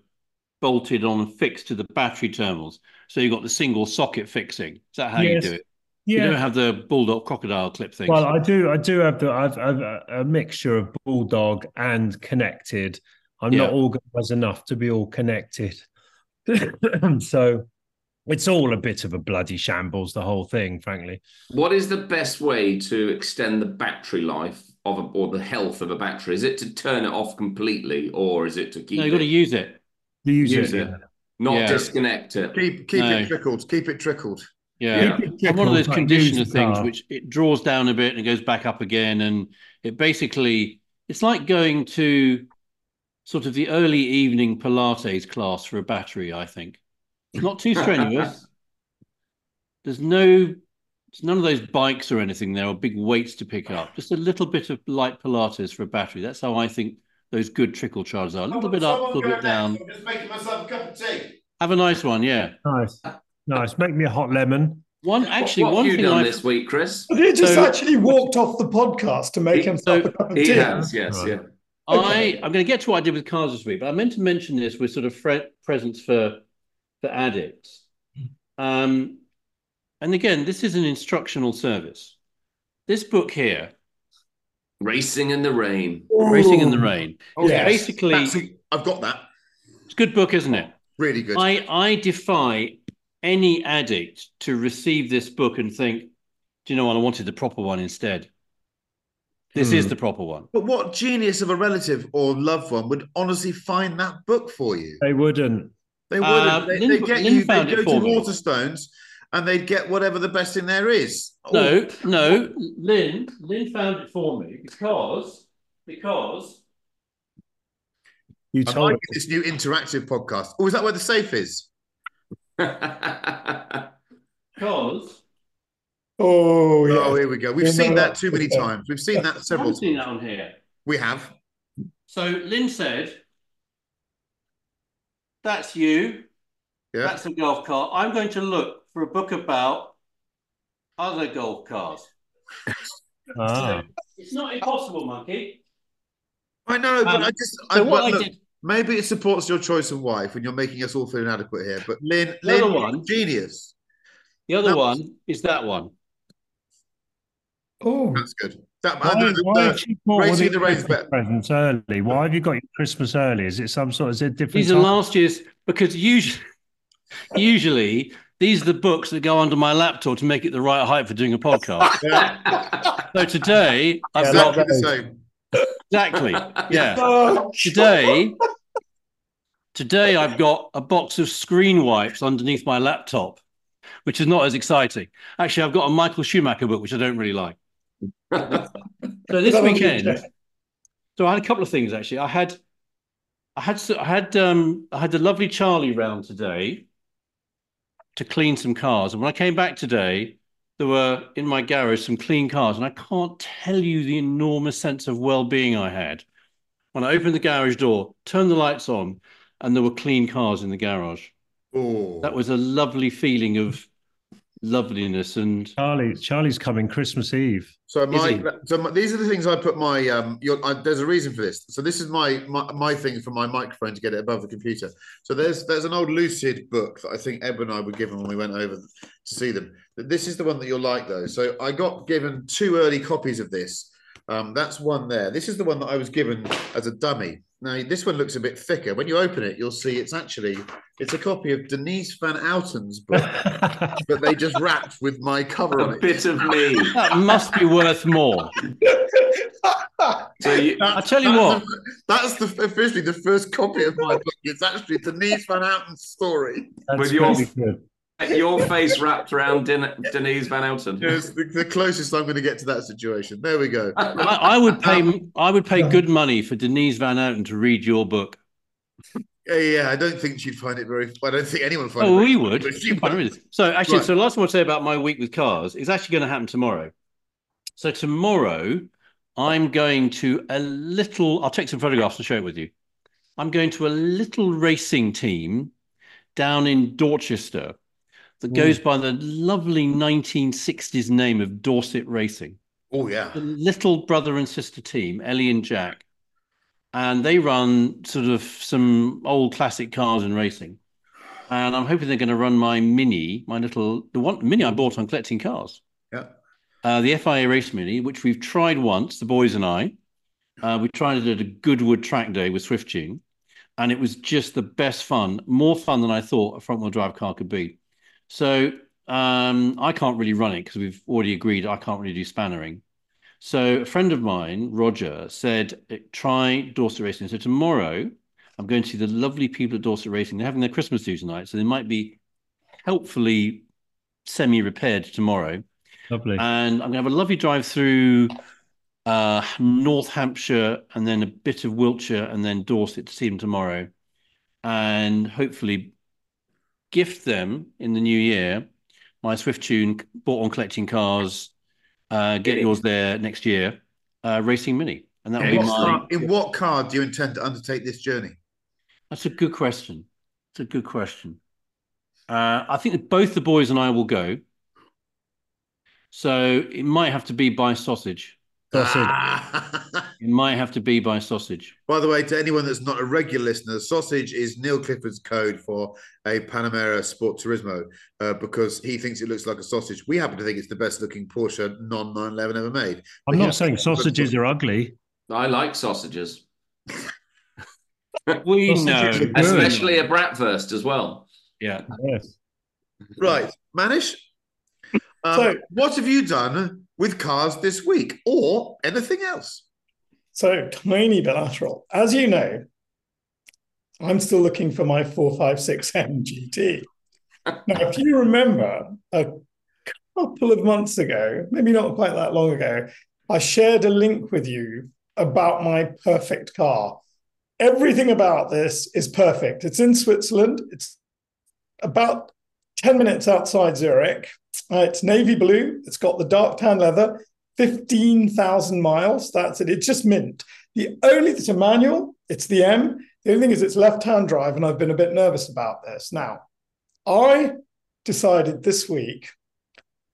bolted on and fixed to the battery terminals? So you've got the single socket fixing. Is that how Yes. you do it? You don't have the bulldog crocodile clip thing. Well, I do. I do have the. I've, I've a, a mixture of bulldog and connected. I'm not organised enough to be all connected, *laughs* so it's all a bit of a bloody shambles. The whole thing, frankly. What is the best way to extend the battery life of a, or the health of a battery? Is it to turn it off completely, or is it to keep no, you've got to use it. You use, Use it. it. not Yeah. disconnect it? Keep keep No. it trickled. Keep it trickled. Yeah. Keep it And one of those trickled, but conditioner things which it draws down a bit and it goes back up again. And it basically, it's like going to sort of the early evening Pilates class for a battery, I think. It's not too strenuous. *laughs* There's no, it's none of those bikes or anything there or big weights to pick up. Just a little bit of light Pilates for a battery. That's how I think those good trickle charges are. A little bit up, a little bit down. I'm just making myself a cup of tea. Have a nice one, yeah. Nice, nice. Make me a hot lemon. One actually, what, what one have you thing done I this week, Chris? He just So- actually walked off the podcast to make He- himself so a cup of He tea. has, yes, Right. yeah. I I'm going to get to what I did with cars this week, but I meant to mention this with sort of fre- presents for for addicts. Um, and again, this is an instructional service. This book here, Racing in the rain. Racing in the Rain, Oh, Yes. basically That's a- I've got that. it's a good book, isn't it? Really good. I I defy any addict to receive this book and think, do you know what? I wanted the proper one instead. This is Hmm. the proper one. But what genius of a relative or loved one would honestly find that book for you? They wouldn't. They wouldn't. Uh, they, Lynn- would get Lynn you. found They'd it go for to me. Waterstones, and they'd get whatever the best thing there is. No, no, Lynn, Lynn found it for me because because You I'm told liking this new interactive podcast. Oh, is that where the safe is? *laughs* because Oh, yeah. Oh, here we go. We've Yeah, seen no, that too many okay. times. We've seen that I several haven't seen that on here. We have. So Lynn said, "That's you. Yeah. That's a golf cart. I'm going to look for a book about other golf cars. Ah. It's not impossible, monkey. I know, but Um, I just. So I, what but I look, did, maybe it supports your choice of wife when you're making us all feel inadequate here. But Lynn, The Lynn other one- genius. The other That- one is that one. Oh, That's good. That, Why, know why the- you bought Racing the Rain's Christmas better. presents early? Why have you got your Christmas early? Is it some sort? Is it different? These are last year's because *laughs* usually, usually these are the books that go under my laptop to make it the right height for doing a podcast. *laughs* so today I've Yeah, got exactly the same. exactly yeah. *laughs* Oh, Today, today I've got a box of screen wipes underneath my laptop, which is not as exciting. Actually, I've got a Michael Schumacher book, which I don't really like. *laughs* So this weekend, so I had a couple of things actually. I had, I had, I had, um, I had the lovely Charlie round today to clean some cars, and when I came back today, there were in my garage some clean cars, and I can't tell you the enormous sense of well-being I had. When I opened the garage door, turned the lights on, and there were clean cars in the garage. Oh, That was a lovely feeling of loveliness and Charlie, Charlie's coming Christmas Eve. So my, so my, these are the things I put my um. Your, I, there's a reason for this. So this is my, my my thing for my microphone to get it above the computer. So there's there's an old Lucid book that I think Eb and I were given when we went over to see them. This is the one that you'll like though. So I got given two early copies of this. Um, that's one there. This is the one that I was given as a dummy. Now this one looks a bit thicker. When you open it, you'll see it's actually it's a copy of Denise Van Outen's book, *laughs* but they just wrapped with my cover on a it. bit of me. that must be worth more. So you, I tell you That's what, the- that's the officially the first copy of my book. It's actually Denise Van Outen's story. That's With your- really good. Your face wrapped around Den- Denise Van Outen. It's the, the closest I'm going to get to that situation. There we go. *laughs* I, I would pay um, I would pay good money for Denise Van Outen to read your book. Yeah, yeah, I don't think she'd find it very. I don't think anyone would find Oh, it. we very- would. but she would. So actually, Right. so the last thing I want to say about my week with cars is actually going to happen tomorrow. So tomorrow, I'm going to a little. I'll take some photographs and show it with you. I'm going to a little racing team down in Dorchester that goes by the lovely 1960s name of Dorset Racing. Oh yeah. The little brother and sister team, Ellie and Jack, and they run sort of some old classic cars and racing. And I'm hoping they're going to run my Mini, my little the one Mini I bought on collecting cars, Yeah. uh, the FIA Race Mini, which we've tried once, the boys and I. Uh, we tried it at a Goodwood track day with Swiftune, and it was just the best fun, more fun than I thought a front wheel drive car could be. So um, I can't really run it because we've already agreed I can't really do spannering. So a friend of mine, Roger, said "Eh, try Dorset Racing. So tomorrow I'm going to see the lovely people at Dorset Racing. They're having their Christmas do tonight, so they might be helpfully semi-repaired tomorrow. Lovely. And I'm going to have a lovely drive through uh, North Hampshire and then a bit of Wiltshire and then Dorset to see them tomorrow. And hopefully gift them in the new year my Swiftune bought on collecting cars. Uh, get yours there next year. Uh, Racing Mini, and that will In be what, my. car, in what car do you intend to undertake this journey? That's a good question. It's a good question. Uh, I think that both the boys and I will go. So it might have to be by sausage. *laughs* It might have to be by sausage. By the way, to anyone that's not a regular listener, sausage is Neil Clifford's code for a Panamera Sport Turismo uh, because he thinks it looks like a sausage. We happen to think it's the best looking Porsche non 911 ever made. I'm But not yeah, saying sausages are ugly. I like sausages, *laughs* We Sausages know. especially a bratwurst as well. Yeah. Yes. Right, Manish. Um, So- what have you done with cars this week, or anything else? So, tiny bilateral. As you know, I'm still looking for my 456M GT. Now, if you remember, a couple of months ago, maybe not quite that long ago, I shared a link with you about my perfect car. Everything about this is perfect. It's in Switzerland. It's about 10 minutes outside Zurich. Uh, it's navy blue. It's got the dark tan leather, 15,000 miles. That's it. It's just mint. The only, it's a manual, it's the M. The only thing is it's left hand drive, and I've been a bit nervous about this. Now, I decided this week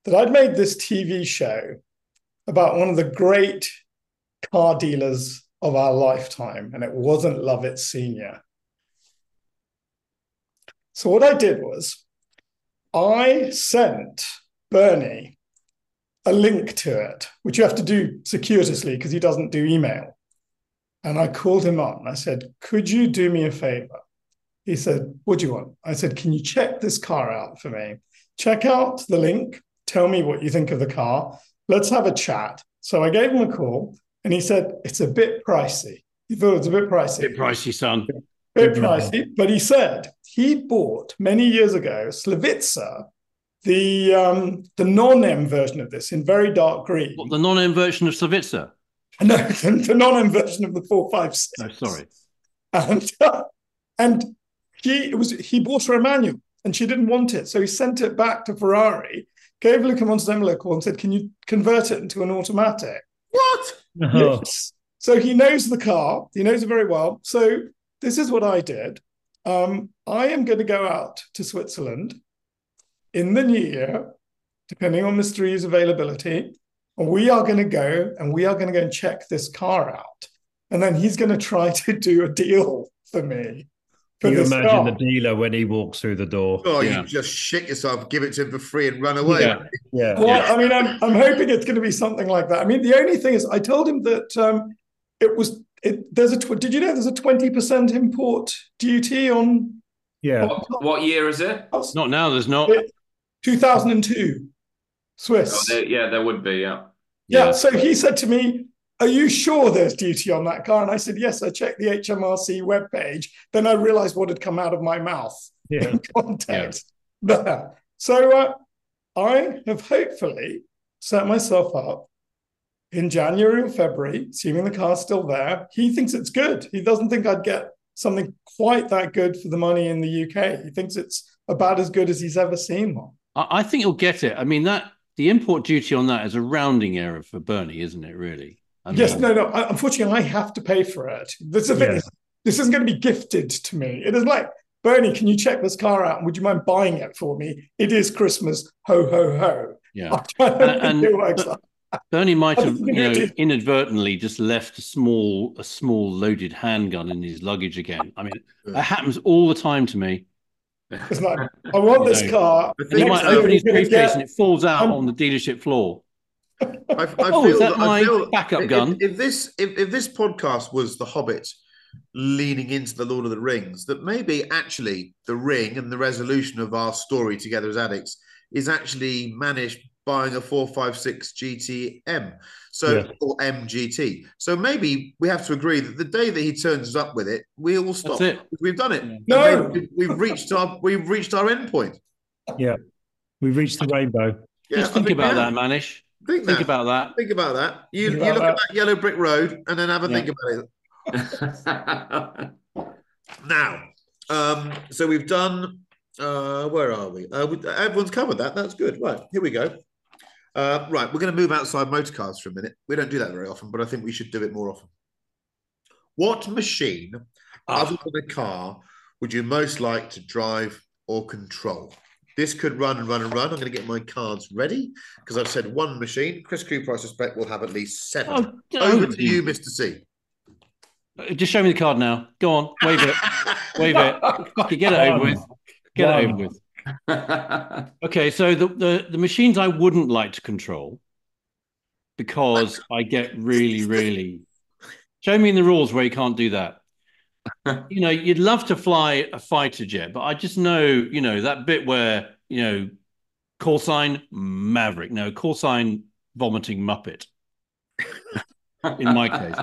that I'd made this TV show about one of the great car dealers of our lifetime, and it wasn't Lovett Senior. So what I did was, I sent Bernie a link to it, which you have to do circuitously because he doesn't do email. And I called him up and I said, Could you do me a favor? He said, What do you want? I said, Can you check this car out for me? Check out the link. Tell me what you think of the car. Let's have a chat. So I gave him a call and he said, It's a bit pricey. He thought it was a bit pricey. Bit pricey, son. Bit pricey. But he said he bought many years ago Slavica, the um, the non-M version of this in very dark green. What, the non-M version of Slavica? *laughs* No, the, the non-M version of the four five six. No, sorry. And uh, and he it was he bought her a manual and she didn't want it, so he sent it back to Ferrari. Gave Luca Montezemolo a call and said, "Can you convert it into an automatic?" What? *laughs* Oh, Yes. So he knows the car. He knows it very well. So this is what I did. Um, I am going to go out to Switzerland in the new year, depending on Mr. E's availability. And we are going to go and we are going to go and check this car out. And then he's going to try *laughs* to do a deal for me. For Can you imagine car. the dealer when he walks through the door? Oh, Yeah. you just shit yourself, give it to him for free, and run away. Yeah. Yeah. Well, I mean, I'm, I'm hoping it's going to be something like that. I mean, the only thing is, I told him that um, it was. It, there's a. Tw- did you know there's a twenty percent import duty on Yeah. What, what year is it? cars? Not now. There's not. 2002, Swiss. Oh, there, yeah, there would be. Yeah. yeah. Yeah. So he said to me, "Are you sure there's duty on that car?" And I said, "Yes." I checked the HMRC webpage. Then I realised what had come out of my mouth Yeah. in *laughs* context there. So uh, I have hopefully set myself up in January or February, assuming the car's still there. He thinks it's good. He doesn't think I'd get something quite that good for the money in the UK. He thinks it's about as good as he's ever seen one. I, think you'll get it. I mean, that the import duty on that is a rounding error for Bernie, isn't it? Really? Yes, no, no. Unfortunately, I have to pay for it. This is. Yeah. This isn't going to be gifted to me. It is like, Bernie, can you check this car out? And would you mind buying it for me? It is Christmas. Ho, ho, ho. Yeah. *laughs* I And- but- Bernie might have, you know, inadvertently just left a small, a small loaded handgun in his luggage again. I mean, that happens all the time to me. It's like, *laughs* I want this No. car. And he might open his briefcase get- and it falls out I'm- on the dealership floor. I, I Oh, feel is that I my feel- backup if- gun? If, this if, if this podcast was The Hobbit leaning into the Lord of the Rings, that maybe actually the ring and the resolution of our story together as addicts is actually managed buying a 456 GTM. So Yeah. or MGT. So maybe we have to agree that the day that he turns up with it, we all stop. That's it. We've done it. No. We've reached our we've reached our end point. Yeah, we've reached the rainbow. Yeah, Just think think about that. Manish. Think, Think that. about that. Think about that. You, Think you look that. at that yellow brick road and then have a Yeah. think about it. *laughs* Now, um, so we've done. Uh, where are we? Uh, we? Everyone's covered that. That's good. Right, here we go. Uh, right, we're going to move outside motor cars for a minute. We don't do that very often, but I think we should do it more often. What machine, other than a car, would you most like to drive or control? This could run and run and run. I'm going to get my cards ready because I've said one machine. Chris Cooper, I suspect, will have at least seven. Oh, Over to you, Mr. C. Just show me the card now. Go on, wave it, *laughs* wave it. *laughs* Fuck it, get it over with. Get it over with. *laughs* Okay, so the, the the machines I wouldn't like to control because I get really, really. *laughs* Show me in the rules where you can't do that. *laughs* You know, you'd love to fly a fighter jet, but I just know, you know, that bit where you know, call sign Maverick, no call sign vomiting Muppet. in my case,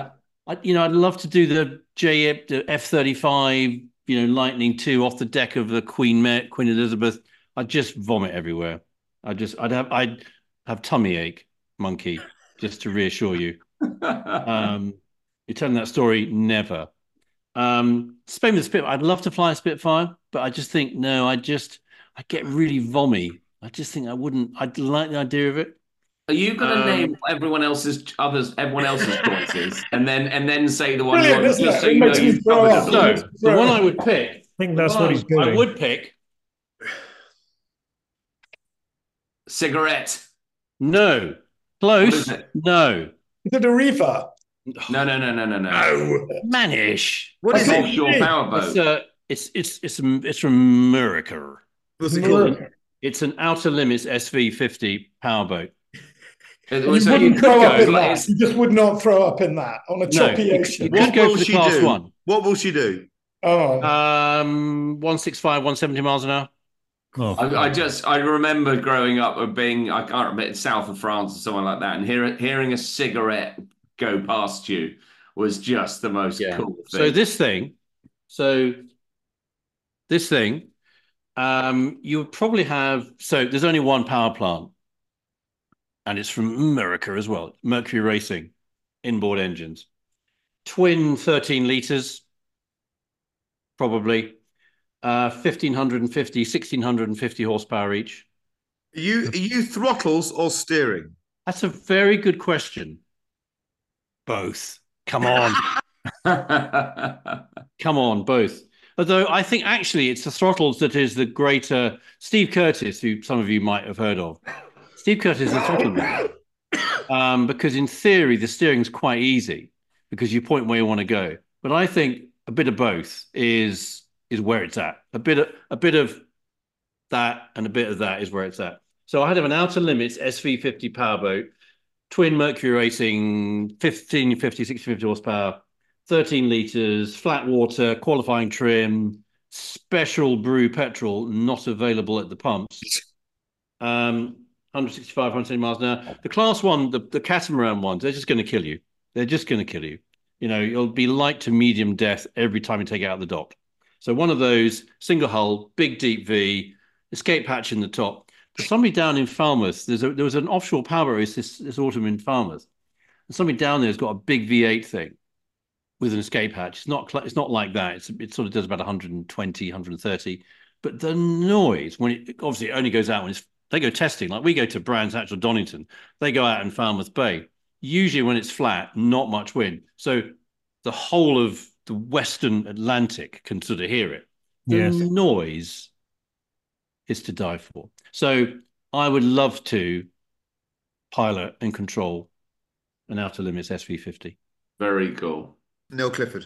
I, you know, I'd love to do the J the F thirty five, you know, Lightning two off the deck of the Queen Ma- Queen Elizabeth. I'd just vomit everywhere. I just, I'd have, I'd have tummy ache, monkey, just to reassure you. *laughs* Um, you're telling that story, never. Um, Spain with Spitfire. I'd love to fly a Spitfire, but I just think no. I just, I get really vommy. I just think I wouldn't. I'd like the idea of it. Are you going to Um, name everyone else's others, everyone else's *laughs* choices, and then and then say the one Brilliant, you isn't just it? so It you know you've covered up. So the one I would pick. I think that's the what one he's doing. I would pick. cigarette. No, close. it? No, Is it a Riva? No, no, no, no, no, no. Oh, Manish. what is it? offshore powerboat. It's uh, it's it's it's it's from America. What's it called? America. It's an Outer Limits SV50 powerboat. It You so wouldn't throw go, up in like, that. You just would not throw up in that on a No, choppy you, ocean. you What go will for the she class do? one. What will she do? Oh, Um, 165, 170 miles an hour. Oh, I, I just I remember growing up and being I can't remember it's south of France or somewhere like that, and hearing hearing a cigarette go past you was just the most Yeah. cool thing. So this thing, so this thing, um, you would probably have. So there's only one power plant, and it's from America as well. Mercury Racing, inboard engines, twin 13 liters, probably, uh, 1550, 1650 horsepower each. Are you are you throttles or steering? That's a very good question. Both. Come on. *laughs* Come on, both. Although I think actually it's the throttles that is the greater Steve Curtis, who some of you might have heard of. Steve Curtis is the man. Um, because in theory the steering's quite easy because you point where you want to go. But I think a bit of both is is where it's at. A bit of a bit of that and a bit of that is where it's at. So I had an outer limits SV50 powerboat, twin Mercury Racing, 1550, 1650 horsepower, 13 liters, flat water, qualifying trim, special brew petrol, not available at the pumps. Um, 165, 170 miles an hour. The class one, the, the catamaran ones, they're just going to kill you. They're just going to kill you. You know, you'll be light to medium death every time you take it out of the dock. So one of those, single hull, big deep V, escape hatch in the top. There's somebody down in Falmouth. There's a, there was an offshore power race this, this autumn in Falmouth. And somebody down there has got a big V8 thing with an escape hatch. It's not it's not like that. It's it sort of does about 120, 130. But the noise when it obviously it only goes out when it's they go testing. Like we go to Brands Hatch or Donington, they go out in Falmouth Bay. Usually when it's flat, not much wind. So the whole of the Western Atlantic can sort of hear it. The Yes. noise is to die for. So I would love to pilot and control an Outer Limits SV50. Very cool. Neil Clifford.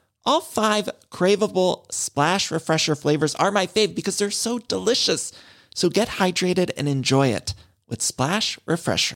All five craveable splash refresher flavors are my fave because they're so delicious. So get hydrated and enjoy it with Splash Refresher.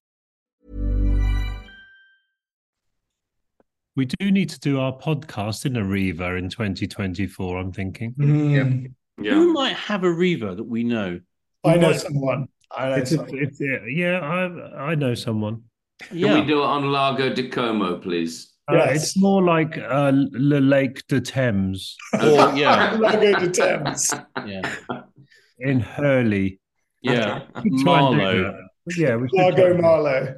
We do need to do our podcast in a Riva in 2024, I'm thinking. Mm. Yeah. Who might have a Riva that we know? I know Might- someone. I know It's a, it's a- yeah, I I know someone. Can Yeah. we do it on Lago di Como, please? Uh, Yes. It's more like uh, Le Lake de Thames Or, yeah, *laughs* Lago de Thames. yeah, *laughs* in Hurley. yeah. We could try and do Marlow. Yeah, we should Lago. Marlow.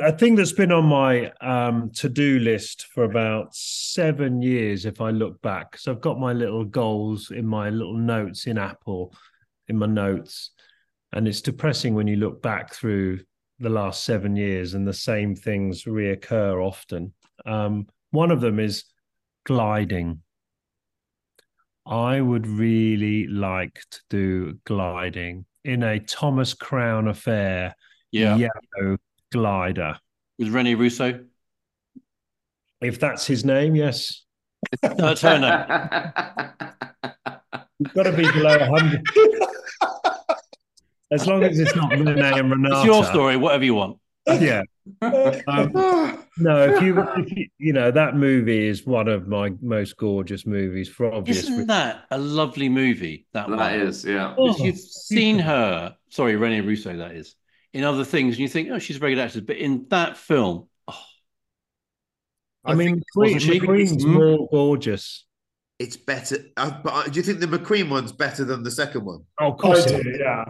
A thing that's been on my um, to-do list for about seven years, if I look back. So I've got my little goals in my little notes in Apple, in my notes, and it's depressing when you look back through the last seven years and the same things reoccur often. Um, one of them is gliding. I would really like to do gliding in a Thomas Crown affair Yeah. yellow glider. With Rene Russo. If that's his name, yes. Uh, Turner. *laughs* You've got to be below 100. *laughs* as long as it's not Rene and Renata. It's your story, whatever you want. yeah. Um, no, if you, if you, you know, that movie is one of my most gorgeous movies for obvious Isn't reasons. that a lovely movie? That That one? is, yeah. Because Oh, you've seen her, sorry, Rene Russo, that is, in other things, and you think, oh, she's a very good actress. But in that film, I, mean, think- Queen, wasn't she- Queen's Hmm? more gorgeous. It's better. Uh, but uh, do you think the McQueen one's better than the second one? Oh, of course. do, it is. yeah.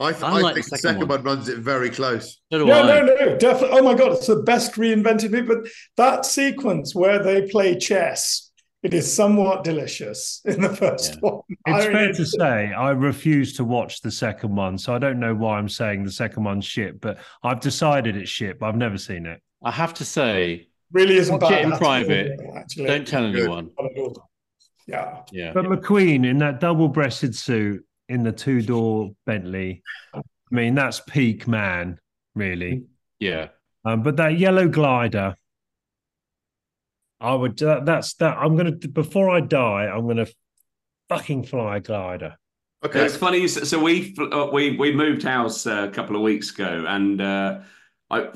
I, th- I I, like think the the second second one. one runs it very close. so No, I. no, no, definitely. Oh my god, it's the best reinvented movie. But that sequence where they play chess, it is somewhat delicious *laughs* in the first Yeah. one. It's I fair mean, to say I refuse to watch the second one, so I don't know why I'm saying the second one's shit, but I've decided it's shit, but I've never seen it. I have to say, really isn't Watch bad. it in private. Actually, don't tell anyone. Not at all. Yeah. Yeah. But McQueen in that double-breasted suit in the two-door Bentley, I mean that's peak man, really. Yeah. Um, but that yellow glider, I would. That, that's that. I'm gonna before I die, I'm gonna fucking fly a glider. Okay. It's funny. So so we uh, we we moved house uh, a couple of weeks ago, and uh, I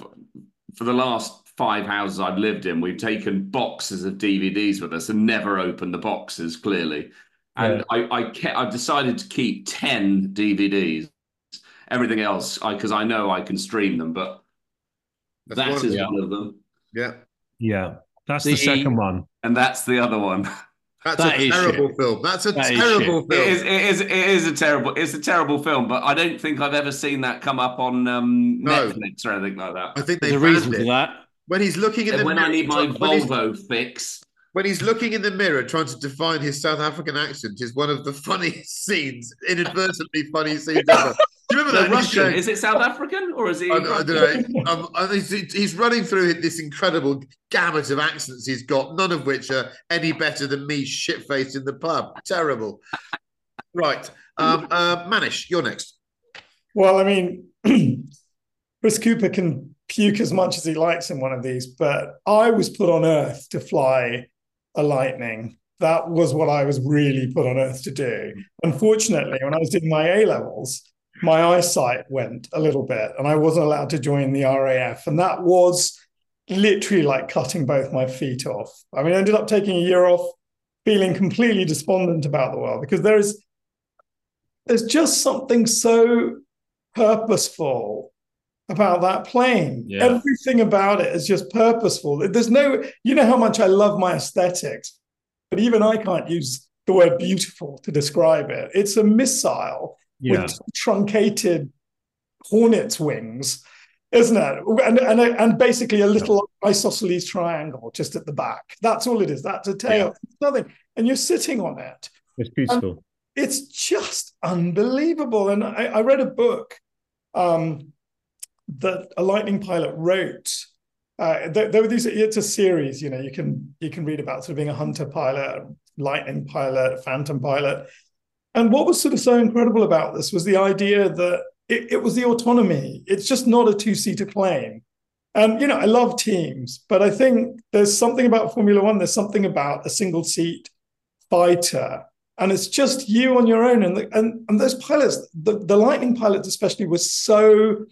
for the last five houses I've lived in, we've taken boxes of DVDs with us and never opened the boxes. Clearly, and I I kept, I've decided to keep ten DVDs. Everything else, because I, know I can stream them, but That's that one of is them. one of them, Yeah. Yeah, that's the, The- second one. and that's the other one. *laughs* That's That a terrible shit. film. That's a That is terrible It film. is, it is, it is a terrible, it's a terrible film, but I don't think I've ever seen that come up on um, No. Netflix or anything like that. I think they There's a reason it. for that. When he's looking at And the when mirror, I need my when Volvo fix, when he's looking in the mirror trying to define his South African accent is one of the funniest *laughs* scenes, inadvertently funny scenes ever. Do you remember the that? He's Russian, going- is it South African or is he? I, I don't know. *laughs* Um, he's, he's running through this incredible gamut of accents he's got, none of which are any better than me shit faced in the pub. Terrible. Right. Um, uh, Manish, you're next. Well, I mean, *clears throat* Chris Cooper can puke as much as he likes in one of these, but I was put on Earth to fly a Lightning. That was what I was really put on Earth to do. Unfortunately, when I was doing my A levels, my eyesight went a little bit and I wasn't allowed to join the RAF. And that was literally like cutting both my feet off. I mean, I ended up taking a year off, feeling completely despondent about the world because there is there's just something so purposeful about that plane. Yeah. Everything about it is just purposeful. There's no, you know how much I love my aesthetics, but even I can't use the word beautiful to describe it. It's a missile Yeah, with truncated hornet's wings, isn't it? And and, and basically a little isosceles triangle just at the back. That's all it is. That's a tail. It's nothing. And you're sitting on it it's beautiful. it's just unbelievable. And I, I read a book um, that a lightning pilot wrote. Uh, there, were these. It's a series, you know. You can you can read about sort of being a hunter pilot, lightning pilot, phantom pilot. And what was sort of so incredible about this was the idea that it, it was the autonomy. It's just not a two seater plane. And you know, I love teams, but I think there's something about Formula One. There's something about a single seat fighter and it's just you on your own. And the, and and those pilots, the, the lightning pilots especially, were so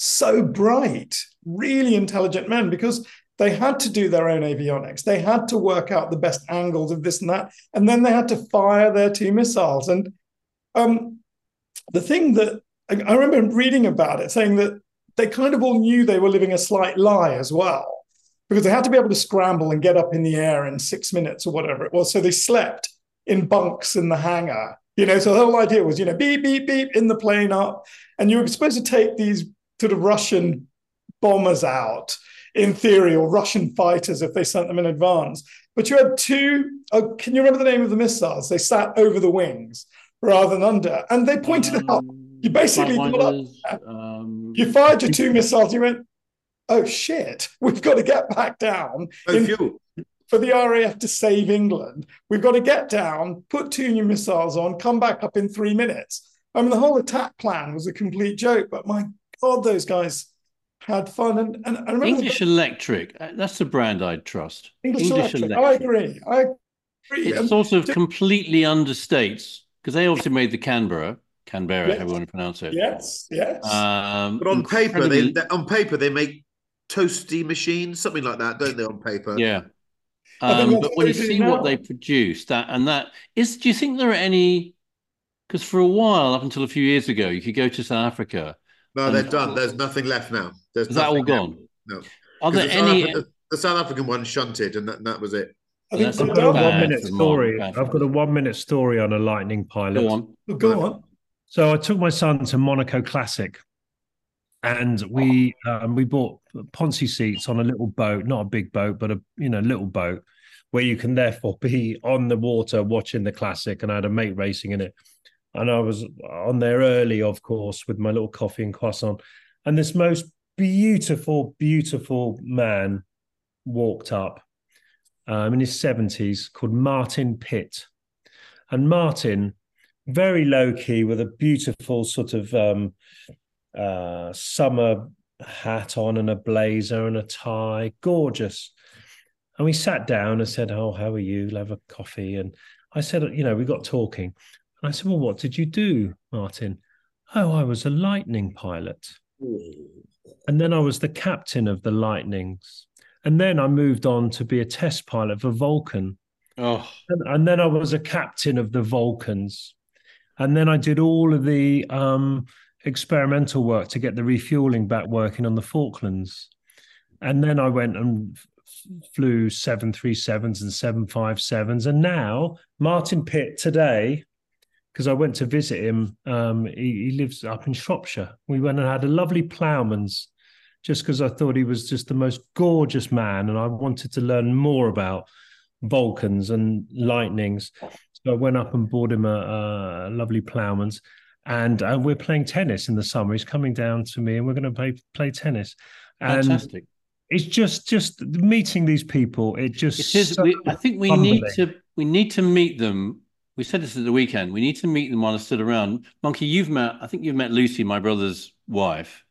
so bright, really intelligent men because they had to do their own avionics. They had to work out the best angles of this and that, and then they had to fire their two missiles. And um, the thing that I, remember reading about it, saying that they kind of all knew they were living a slight lie as well because they had to be able to scramble and get up in the air in six minutes or whatever it was. So they slept in bunks in the hangar. You know, so the whole idea was, you know, beep, beep, beep in the plane up. And you were supposed to take these sort of Russian bombers out in theory, or Russian fighters if they sent them in advance. But you had two, oh, can you remember the name of the missiles? They sat over the wings rather than under. And they pointed out, you basically got up, Um, you fired your two missiles, you went, oh shit, we've got to get back down. In- fuel. for the RAF to save England. We've got to get down, put two new missiles on, come back up in three minutes. I mean, the whole attack plan was a complete joke, but my God, those guys had fun. And, and I remember the- English Electric. uh, That's the brand I'd trust. English, Electric. I agree. I agree. It And sort of to- completely understates because they obviously made the Canberra, Canberra, Yes. however you want to pronounce it. Yes, yes. Um, But on paper, they, they on paper they make toasty machines, something like that, don't they? On paper, Yeah. Um, but when you they do see what they produce, that and that is, do you think there are any? Because for a while, up until a few years ago, you could go to South Africa. No, and- they're done. There's nothing left now. There's Is that all nothing left. gone? No. Are 'Cause there the South any? Africa- the South African one shunted, and that, that was it. I think That's they're a I've got a one minute story. I've got a one minute story on a lightning pilot. Go on. Well, Go on. So I took my son to Monaco Classic, and we um, we bought Ponzi seats on a little boat, not a big boat, but a you know little boat, where you can therefore be on the water watching the classic. And I had a mate racing in it, and I was on there early, of course, with my little coffee and croissant. And this most beautiful, beautiful man walked up, um, in his seventies, called Martin Pitt, and Martin very low key with a beautiful sort of um, uh, summer hat on and a blazer and a tie, gorgeous. And we sat down and said, "Oh, how are you? Have a coffee." And I said, "You know, we got talking." And I said, "Well, what did you do, Martin?" Oh, I was a lightning pilot, and then I was the captain of the Lightnings, and then I moved on to be a test pilot for Vulcan. Oh, And, and then I was a captain of the Vulcans. And then I did all of the um, experimental work to get the refueling back working on the Falklands. And then I went and f- flew 737s and 757s. And now Martin Pitt today, because I went to visit him, um, he, he lives up in Shropshire. We went and had a lovely ploughman's just because I thought he was just the most gorgeous man. And I wanted to learn more about Vulcans and Lightnings. So I went up and bought him a, a lovely ploughman's, and uh, we're playing tennis in the summer. He's coming down to me, and we're going to play play tennis. And fantastic! it's just just meeting these people. It just It is. so We, I think we need to. We need to meet them. We said this at the weekend. We need to meet them while they're still around. Monkey, you've met. I think you've met Lucy, my brother's wife.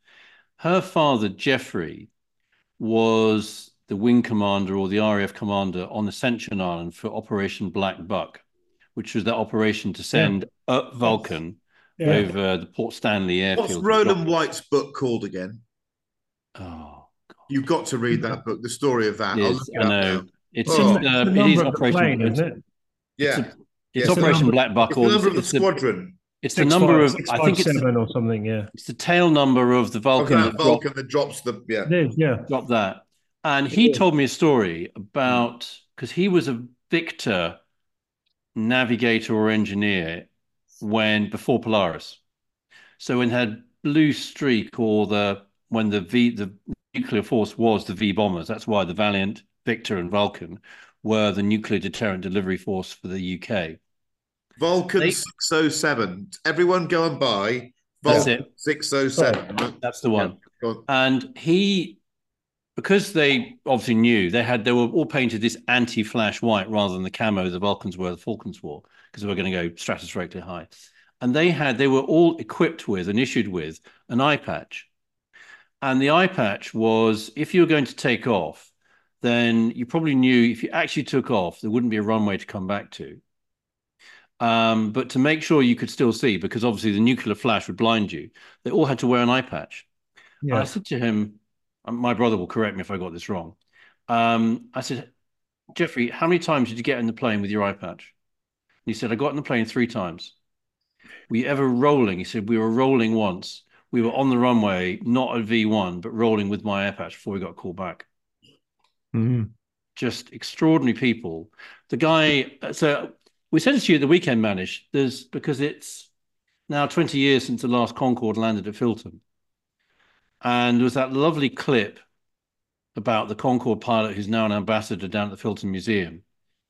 Her father, Jeffrey, was the wing commander or the RAF commander on Ascension Island for Operation Black Buck, which was that operation to send a Vulcan Yeah. over the Port Stanley airfield. What's airfield. Rowland White's book called again? Oh, You've got to read that book, the story of that. I'll yes, look it I up know. now. It's, Oh. it's, uh, the it number of the Operation. plane, isn't it? Yeah. it's Yeah. Operation number- Black Buck. It's or the number of the it's the- squadron. It's the number of. Six, I five, think it's seven or something. Yeah, it's the tail number of the Of Vulcan that that dropped, Vulcan that drops the yeah. it is. Yeah, dropped that. And he told me a story about because he was a Victor navigator or engineer when before Polaris. So when had blue streak or the when the V the nuclear force was the V bombers. That's why the Valiant, Victor, and Vulcan were the nuclear deterrent delivery force for the UK. Vulcan They- 607. Everyone go and buy Vulcan it. 607. right? That's the one. On. And he, because they obviously knew they had, they were all painted this anti-flash white rather than the camo the Vulcans were, the Falcons wore, because they were going to go stratospherically high. And they had, they were all equipped with and issued with an eye patch. And the eye patch was, if you were going to take off, then you probably knew if you actually took off, there wouldn't be a runway to come back to. Um, but to make sure you could still see, because obviously the nuclear flash would blind you, they all had to wear an eye patch. And I said to him, my brother will correct me if I got this wrong. Um, I said, Jeffrey, how many times did you get in the plane with your eye patch? And he said, I got in the plane three times. Were you ever rolling? He said, We were rolling once. We were on the runway, not at V1, but rolling with my eye patch before we got called back. Mhm. Just extraordinary people. The guy, so we sent it to you at the weekend, Manish, there's because it's now 20 years since the last Concorde landed at Filton. And there was that lovely clip about the Concorde pilot who's now an ambassador down at the Filton Museum.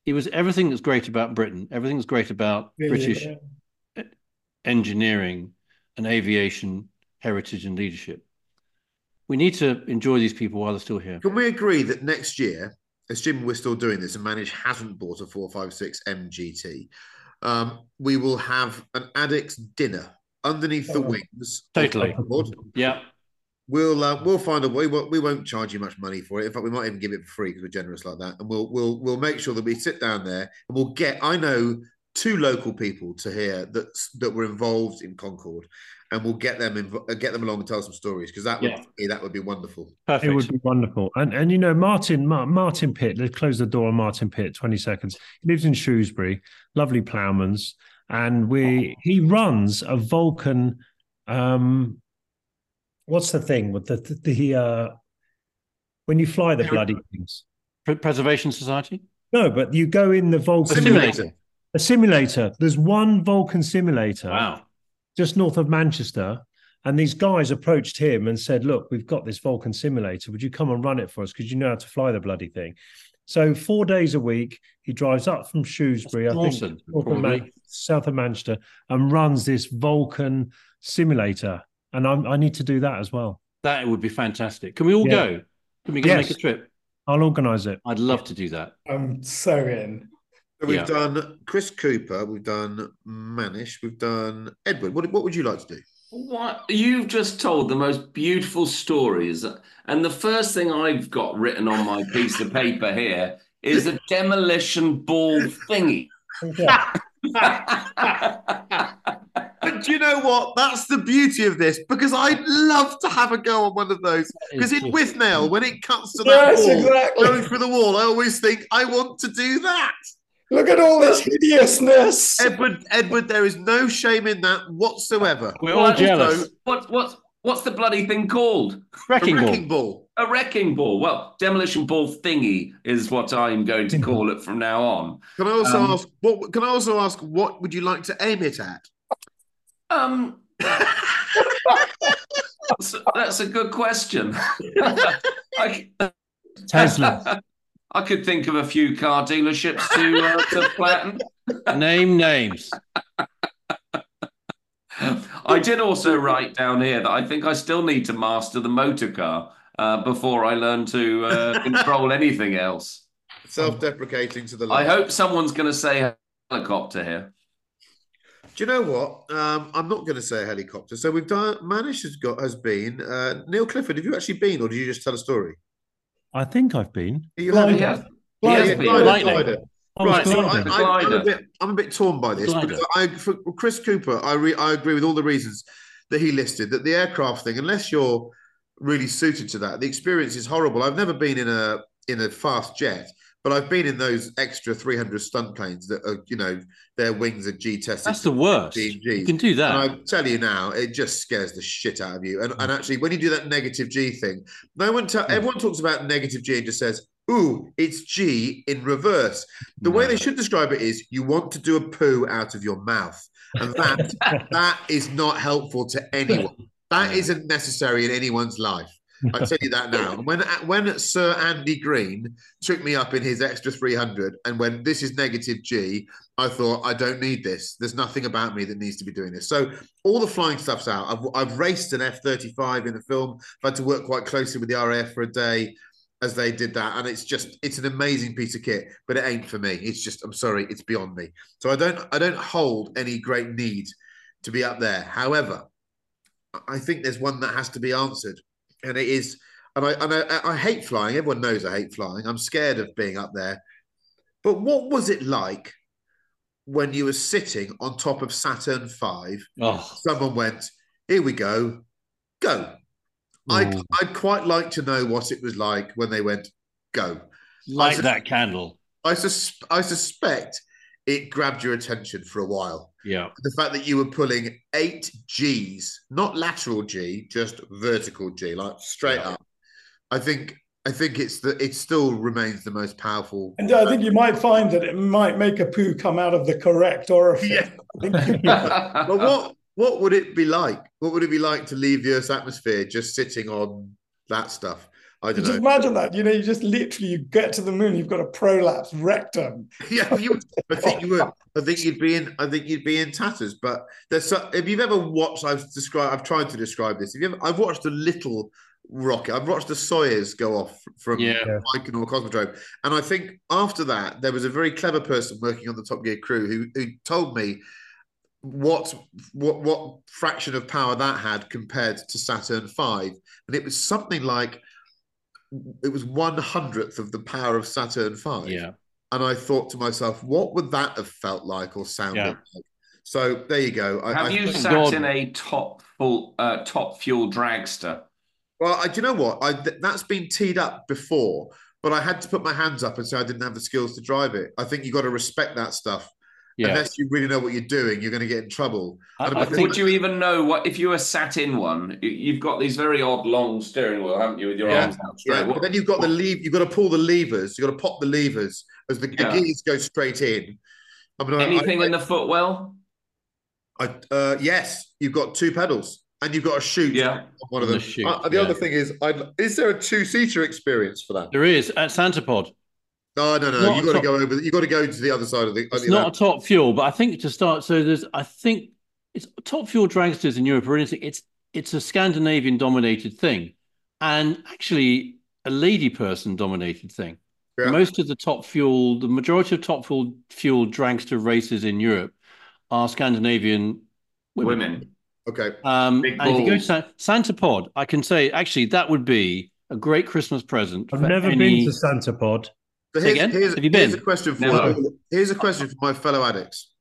He was everything that's great about Britain, everything that's great about British engineering and aviation heritage and leadership. We need to enjoy these people while they're still here. Can we agree that next year, assuming we're still doing this and Manish hasn't bought a 456 MGT, um, we will have an addict's dinner underneath the Oh. wings. Totally. Concorde. Yeah. We'll uh, we'll find a way. We won't, we won't charge you much money for it. In fact, we might even give it for free because we're generous like that. And we'll we'll we'll make sure that we sit down there and we'll get. I know two local people to hear that that were involved in Concord, and we'll get them inv- uh, get them along and tell some stories because that would Yeah. that would be wonderful. Perfect. It would be wonderful. And and you know, Martin Ma- Martin Pitt, they closed the door on Martin Pitt, 20 seconds. He lives in Shrewsbury, lovely ploughman's. And we he runs a Vulcan um what's the thing with the the, the uh when you fly the bloody things? Preservation Society. No, but you go in the Vulcan Simulator. A simulator. There's one Vulcan simulator Wow. Just north of Manchester. And these guys approached him and said, Look, we've got this Vulcan simulator. Would you come and run it for us? Because you know how to fly the bloody thing. So, four days a week, he drives up from Shrewsbury, I Dawson, think, of. Man- south of Manchester, and runs this Vulcan simulator. And I'm, I need to do that as well. That would be fantastic. Can we all Yeah. go? Can we go Yes. make a trip? I'll organise it. I'd love to do that. I'm so in. So we've Yeah. done Chris Cooper, we've done Manish, we've done Edward. What, what would you like to do? What you've just told the most beautiful stories, and the first thing I've got written on my piece of paper here is a demolition ball thingy. *laughs* But do you know what? That's the beauty of this because I'd love to have a go on one of those. Because in Withnail, when it cuts to that Yes, wall, exactly. going through the wall, I always think I want to do that. Look at all this hideousness. Edward, Edward, there is no shame in that whatsoever. We're all What- jealous. What what's what's the bloody thing called? Wrecking a ball. wrecking ball. A wrecking ball. Well, demolition ball thingy is what I'm going to call it from now on. Can I also Um, ask what? Can I also ask what would you like to aim it at? Um, *laughs* that's, that's a good question. *laughs* I, Tesla. *laughs* I could think of a few car dealerships to uh, to *laughs* flatten. Name names. I did also write down here that I think I still need to master the motor car uh, before I learn to uh, *laughs* control anything else. Self-deprecating to the. I hope someone's going to say helicopter here. Do you know what? Um, I'm not going to say a helicopter. So we've done. Manish has got has been. Uh, Neil Clifford, have you actually been, or did you just tell a story? I think I've been. You Gliding. have. He has Yeah, been. glider, glider. I was Right, so I, gliding. I, I'm, a bit, I'm a bit torn by this Glider. because I, for Chris Cooper, I, re, I agree with all the reasons that he listed. That the aircraft thing, unless you're really suited to that, the experience is horrible. I've never been in a in a fast jet, but I've been in those extra 300 stunt planes that are, you know, their wings are G tested. That's the worst. G&Gs. You can do that. And I tell you now, it just scares the shit out of you. And, and actually, when you do that negative G thing, no one, ta- hmm. everyone talks about negative G and just says, "Ooh, it's G in reverse." The way they should describe it is, you want to do a poo out of your mouth, and that *laughs* that is not helpful to anyone. That isn't necessary in anyone's life. I tell you that now. When uh, when Sir Andy Green took me up in his extra 300 and when this is negative G, I thought I don't need this. There's nothing about me that needs to be doing this. So all the flying stuff's out. I've, I've raced an F-35 in the film. I've had to work quite closely with the RAF for a day as they did that, and it's just it's an amazing piece of kit, but it ain't for me. It's just I'm sorry, it's beyond me. So I don't I don't hold any great need to be up there. However, I think there's one that has to be answered, and it is. And I and I, I hate flying. Everyone knows I hate flying. I'm scared of being up there. But what was it like when you were sitting on top of Saturn V? Oh, Someone went, "Here we go, go." I'd, I'd quite like to know what it was like when they went, "Go." light that candle. I sus- I suspect it grabbed your attention for a while. Yeah. The fact that you were pulling eight G's, not lateral G, just vertical G, like straight Yeah. up. I think I think it's the it still remains the most powerful. And uh, I think you might find that it might make a poo come out of the correct orifice. Yeah. *laughs* I think *laughs* But what what would it be like? What would it be like to leave the Earth's atmosphere just sitting on that stuff? I don't just know. imagine that. You know, you just literally you get to the moon, you've got a prolapse rectum. *laughs* yeah, you I think you would. I think you'd be in. I think you'd be in tatters. But there's so, if you've ever watched, I've described. I've tried to describe this. If you ever, I've watched a little rocket. I've watched the Soyuz go off from Yeah. Baikonur Cosmodrome, and I think after that there was a very clever person working on the Top Gear crew who who told me what what what fraction of power that had compared to Saturn V, and it was something like it was one hundredth of the power of Saturn V. Yeah. and I thought to myself, what would that have felt like or sounded Yeah. like? So there you go. I, Have I you think- sat in a top full uh, top fuel dragster? Well, I, do you know what? I, th- that's been teed up before, but I had to put my hands up and say I didn't have the skills to drive it. I think you got to respect that stuff. Yeah. Unless you really know what you're doing, you're going to get in trouble. I- I think- Would you even know what if you were sat in one? you- You've got these very odd long steering wheel, haven't you, with your Yeah, arms out straight? Yeah, but then you've got the lever. You've got to pull the levers. You've got to pop the levers as the, the gears go straight in. I mean, I- Anything I, in the footwell? I, uh, yes, you've got two pedals, and you've got to shoot. Yeah. on one of them. the chute, Uh, the yeah. other thing is, I'd, is there a two-seater experience for that? There is at Santa Pod. No, no, no. Not You got to go over. You got to go to the other side of the. It's the- not a top fuel, but I think to start, so there's, I think it's top fuel dragsters in Europe are anything. It's it's a Scandinavian dominated thing, and actually a lady person dominated thing. Yeah. Most of the top fuel, the majority of top fuel fuel dragster races in Europe are Scandinavian women. Women. Okay. Um, Big and if you go to balls. San- Santa Pod, I can say actually that would be a great Christmas present. I've for never any- been to Santa Pod. So here's, again? here's, Have you here's been? a question for Never. my, here's a question for my fellow addicts.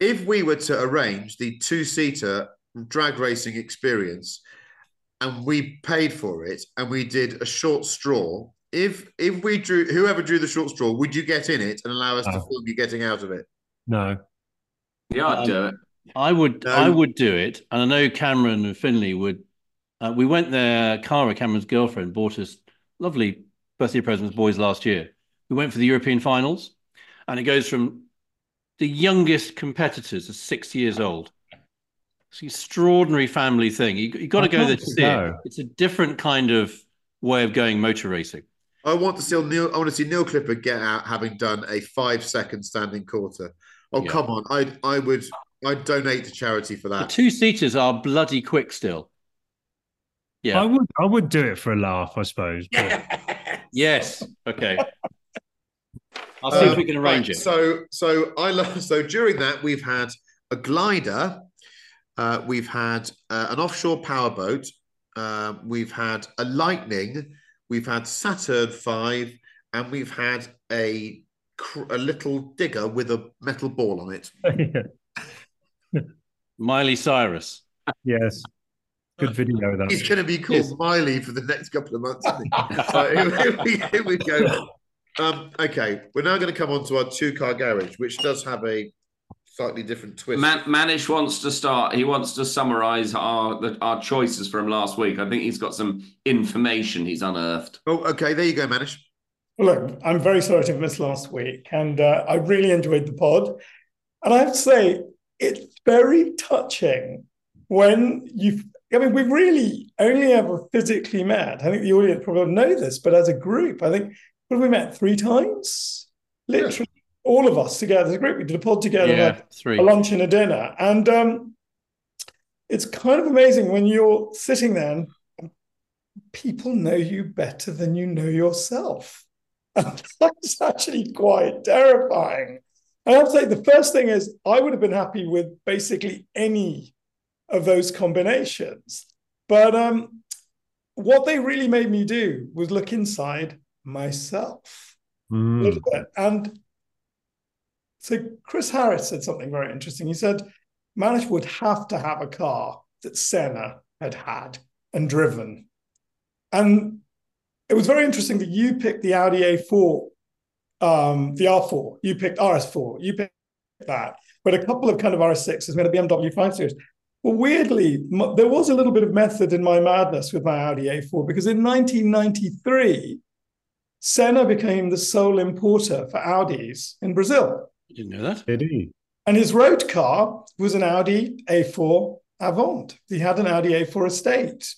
If we were to arrange the two-seater drag racing experience, and we paid for it, and we did a short straw, if if we drew whoever drew the short straw, would you get in it and allow us to No. film you getting out of it? No. Yeah, I'd Um, do it. I would, No. I would do it, and I know Cameron and Finley would. Uh, we went there. Cara, Cameron's girlfriend, bought us lovely birthday presents, boys, last year. We went for the European finals, and it goes from the youngest competitors are six years old. It's an extraordinary family thing. You you got to I'd go there to to see it. It's a different kind of way of going motor racing. I want to see Neil. I want to see Neil Clifford get out having done a five-second standing quarter. Oh Yeah. come on! I I would I'd donate to charity for The that. two seaters are bloody quick still. Yeah. I would I would do it for a laugh, I suppose. but- *laughs* Yes. Okay. I'll see if Um, we can arrange right, it. So, so I love. *laughs* So during that, we've had a glider, uh, we've had uh, an offshore powerboat, uh, we've had a Lightning, we've had Saturn Five, and we've had a a little digger with a metal ball on it. *laughs* Miley Cyrus. yes. Good video that. He's going to be called Yes. Miley for the next couple of months. Isn't he? *laughs* so here, here we, here we go. Um, okay, we're now going to come on to our two-car garage, which does have a slightly different twist. Man- Manish wants to start. He wants to summarise our the, our choices from last week. I think he's got some information he's unearthed. Oh, okay. There you go, Manish. Well, look, I'm very sorry to have missed last week, and uh, I really enjoyed the pod. And I have to say, it's very touching when you. I mean, we've really only ever physically met. I think the audience probably know this, but as a group, I think what have we met three times? Literally, all of us together as a group. We did a pod together, Yeah, three. a lunch and a dinner, and um, it's kind of amazing when you're sitting there and people know you better than you know yourself. And *laughs* that's actually quite terrifying. And I have to say, the first thing is, I would have been happy with basically any of those combinations. But um, what they really made me do was look inside myself Mm. And so Chris Harris said something very interesting. He said, Manish would have to have a car that Senna had had and driven. And it was very interesting that you picked the Audi A4, um, the R4, you picked RS4, you picked that, but a couple of kind of RS6s, we had a BMW 5 Series. Well, weirdly, there was a little bit of method in my madness with my Audi A4 because in 1993, Senna became the sole importer for Audis in Brazil. I didn't know that. Did he? And his road car was an Audi A4 Avant. He had an Audi A4 Estate,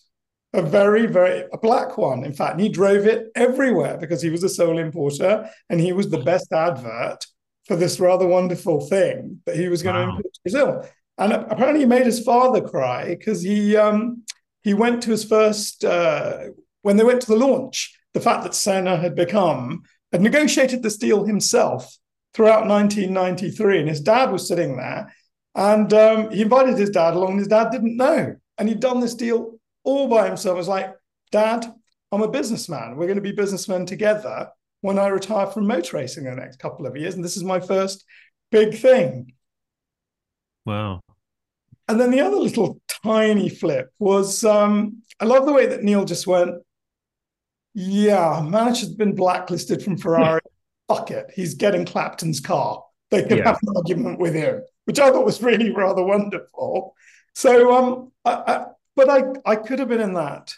a very, very a black one. In fact, and he drove it everywhere because he was the sole importer and he was the best advert for this rather wonderful thing that he was going to Wow. import to Brazil. And apparently, he made his father cry because he um, he went to his first uh, when they went to the launch. The fact that Senna had become had negotiated this deal himself throughout 1993, and his dad was sitting there, and um, he invited his dad along. And his dad didn't know, and he'd done this deal all by himself. It was like, Dad, I'm a businessman. We're going to be businessmen together. when I retire from motor racing in the next couple of years. And this is my first big thing. Wow. And then the other little tiny flip was um, I love the way that Neil just went, yeah, Manish has been blacklisted from Ferrari. *laughs* Fuck it. He's getting Clapton's car. They can Yeah. have an argument with him, which I thought was really rather wonderful. So, um, I, I, but I, I could have been in that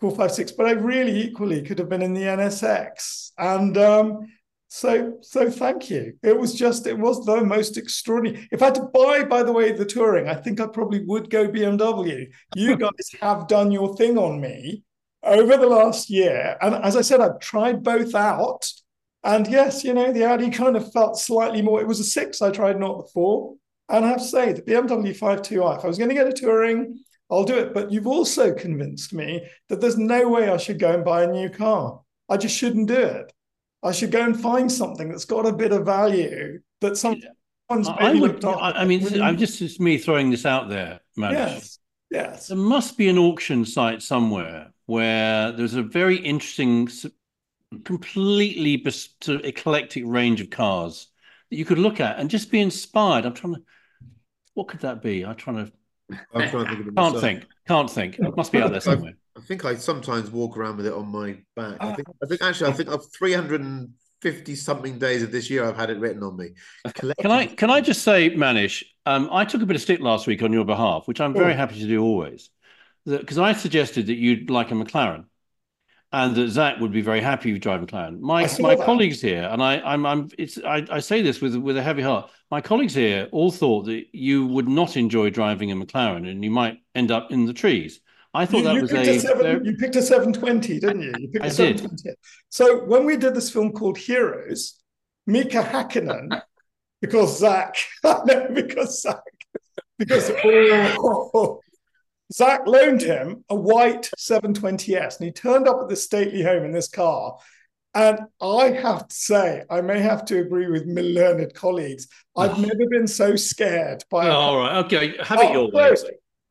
four, five, six, but I really equally could have been in the NSX. And um, so, so thank you. It was just, it was the most extraordinary. If I had to buy, by the way, the touring, I think I probably would go BMW. You *laughs* guys have done your thing on me over the last year. And as I said, I've tried both out. And yes, you know, the Audi kind of felt slightly more, it was a six I tried, not the four. And I have to say, the BMW 5.2i, if I was going to get a touring, I'll do it. But you've also convinced me that there's no way I should go and buy a new car. I just shouldn't do it. I should go and find something that's got a bit of value that someone's I, would. I, mean, I'm just me throwing this out there, Manish. Yes, yes. There must be an auction site somewhere where there's a very interesting, completely bes- sort of eclectic range of cars that you could look at and just be inspired. I'm trying to. What could that be? I'm trying to. I'm trying to think of it Can't myself. think. Can't think. It must be out there somewhere. I think I sometimes walk around with it on my back. Ah. I think, I think actually, I think of 350 something days of this year, I've had it written on me. Can I can I just say, Manish? Um, I took a bit of stick last week on your behalf, which I'm very happy to do always, because I suggested that you'd like a McLaren, and that Zak would be very happy with driving McLaren. My my that. colleagues here, and I I'm I'm it's I, I say this with with a heavy heart. My colleagues here all thought that you would not enjoy driving a McLaren, and you might end up in the trees. I thought You, that you was picked a, a seven, very- you picked a 720, didn't you? You picked I a did. So when we did this film called Heroes, Mika Hakkinen, because Zak, *laughs* no, because Zak, because *laughs* *laughs* oh, Zak loaned him a white 720S, and he turned up at the stately home in this car. And I have to say, I may have to agree with my learned colleagues. I've never been so scared by a Oh, all right, okay, have it Oh, your way.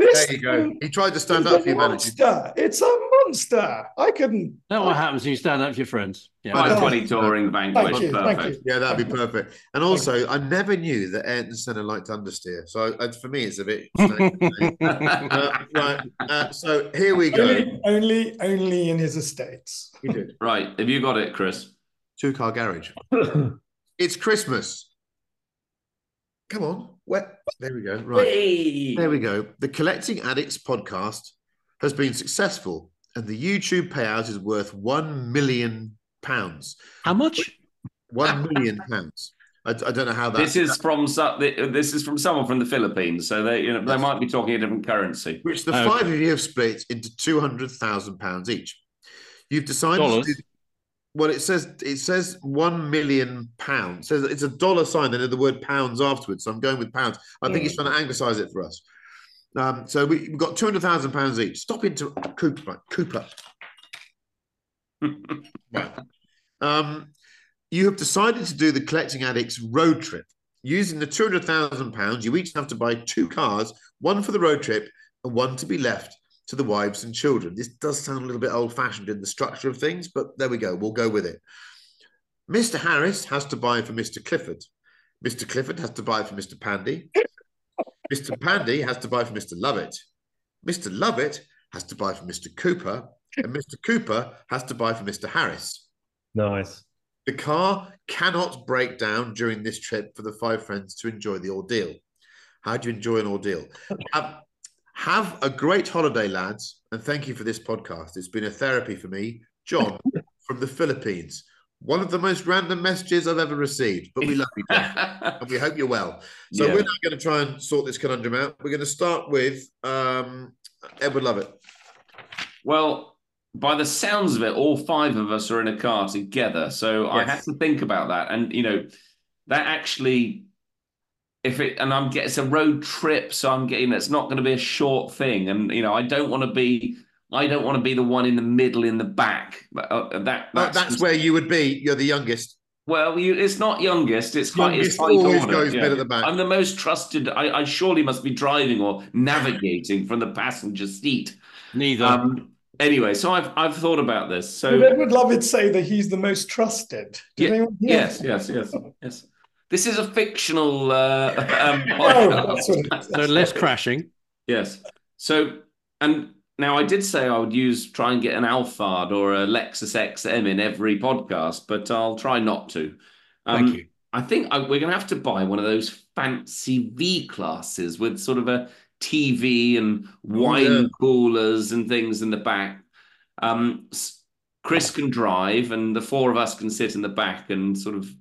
Close. This There you go. He tried to stand up a for you, Manish. monster. It's a monster. I couldn't. That's what happens when you stand up for your friends. Yeah. I know. 520 touring vanquish. Thank you, thank you. Yeah, that'd be perfect. And also, I never knew that Ayrton Senna liked understeer. So uh, for me, it's a bit. *laughs* uh, right. Uh, so here we go. Only, only, only in his estates. You did. Right. Have you got it, Chris? Two car garage. *coughs* it's Christmas. Come on. Where? There we go. Right. There we go. The Collecting Addicts podcast has been successful, and the YouTube payout is worth one million pounds. How much? One million pounds. I, I don't know how that. This is from so- this is from someone from the Philippines, so they you know they might be talking a different currency. which the oh, Okay. five of you have split into two hundred thousand pounds each. You've decided. To do, well, it says it says one million pounds. Says it's a dollar sign, then the word pounds afterwards. So I'm going with pounds. I think he's trying to anglicize it for us. Um, so we, we've got two hundred thousand pounds each. Stop into Cooper. Cooper. *laughs* Right. Um, you have decided to do the Collecting Addicts road trip. Using the £200,000, you each have to buy two cars, one for the road trip and one to be left to the wives and children. This does sound a little bit old fashioned in the structure of things, but there we go. We'll go with it. Mr. Harris has to buy for Mr. Clifford. Mr. Clifford has to buy for Mr. Pandey. Mr. Pandey has to buy for Mr. Lovett. Mr. Lovett has to buy for Mr. Cooper. And Mr. Cooper has to buy for Mr. Harris. Nice. The car cannot break down during this trip for the five friends to enjoy the ordeal. How do you enjoy an ordeal? Have, *laughs* um, have a great holiday, lads, and thank you for this podcast. It's been a therapy for me, John *laughs* from the Philippines. One of the most random messages I've ever received, but we love you, John, and we hope you're well. So Yeah. we're now going to try and sort this conundrum out. We're going to start with um, Edward Lovett. Well, by the sounds of it, all five of us are in a car together. So I Yes. have to think about that. And, you know, that actually, if it, and I'm getting, it's a road trip. So I'm getting, it's not going to be a short thing. And, you know, I don't want to be, I don't want to be the one in the middle, in the back. Uh, uh, that, That's, that's where you would be. You're the youngest. Well, you, it's not youngest. It's quite. It's quite always order, goes mid at the back. I'm the most trusted. I, I surely must be driving or navigating from the passenger seat. Neither. Um, Anyway, so I've I've thought about this. So Did Edward Lovett say that he's the most trusted? Did Yeah, anyone hear yes, yes, yes, yes. This is a fictional uh, *laughs* um, *laughs* Oh, podcast. So less crashing. Yes. So, and now I did say I would use try and get an Alphard or a Lexus XM in every podcast, but I'll try not to. Um, Thank you. I think I, we're going to have to buy one of those fancy V classes with sort of a TV and wine yeah. coolers and things in the back. Um, Chris can drive, and the four of us can sit in the back and sort of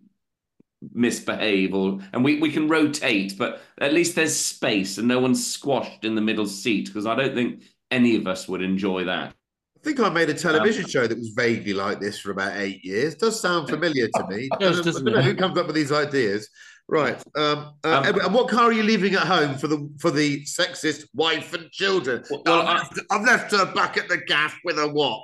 misbehave, or and we, we can rotate, but at least there's space and no one's squashed in the middle seat because I don't think any of us would enjoy that. I think I made a television Um, show that was vaguely like this for about eight years. Does sound familiar to me. I does, I doesn't don't know it? who comes up with these ideas. Right. Um, uh, Um, and what car are you leaving at home for the for the sexist wife and children? Well, I've, I- left, I've left her back at the gaff with a what?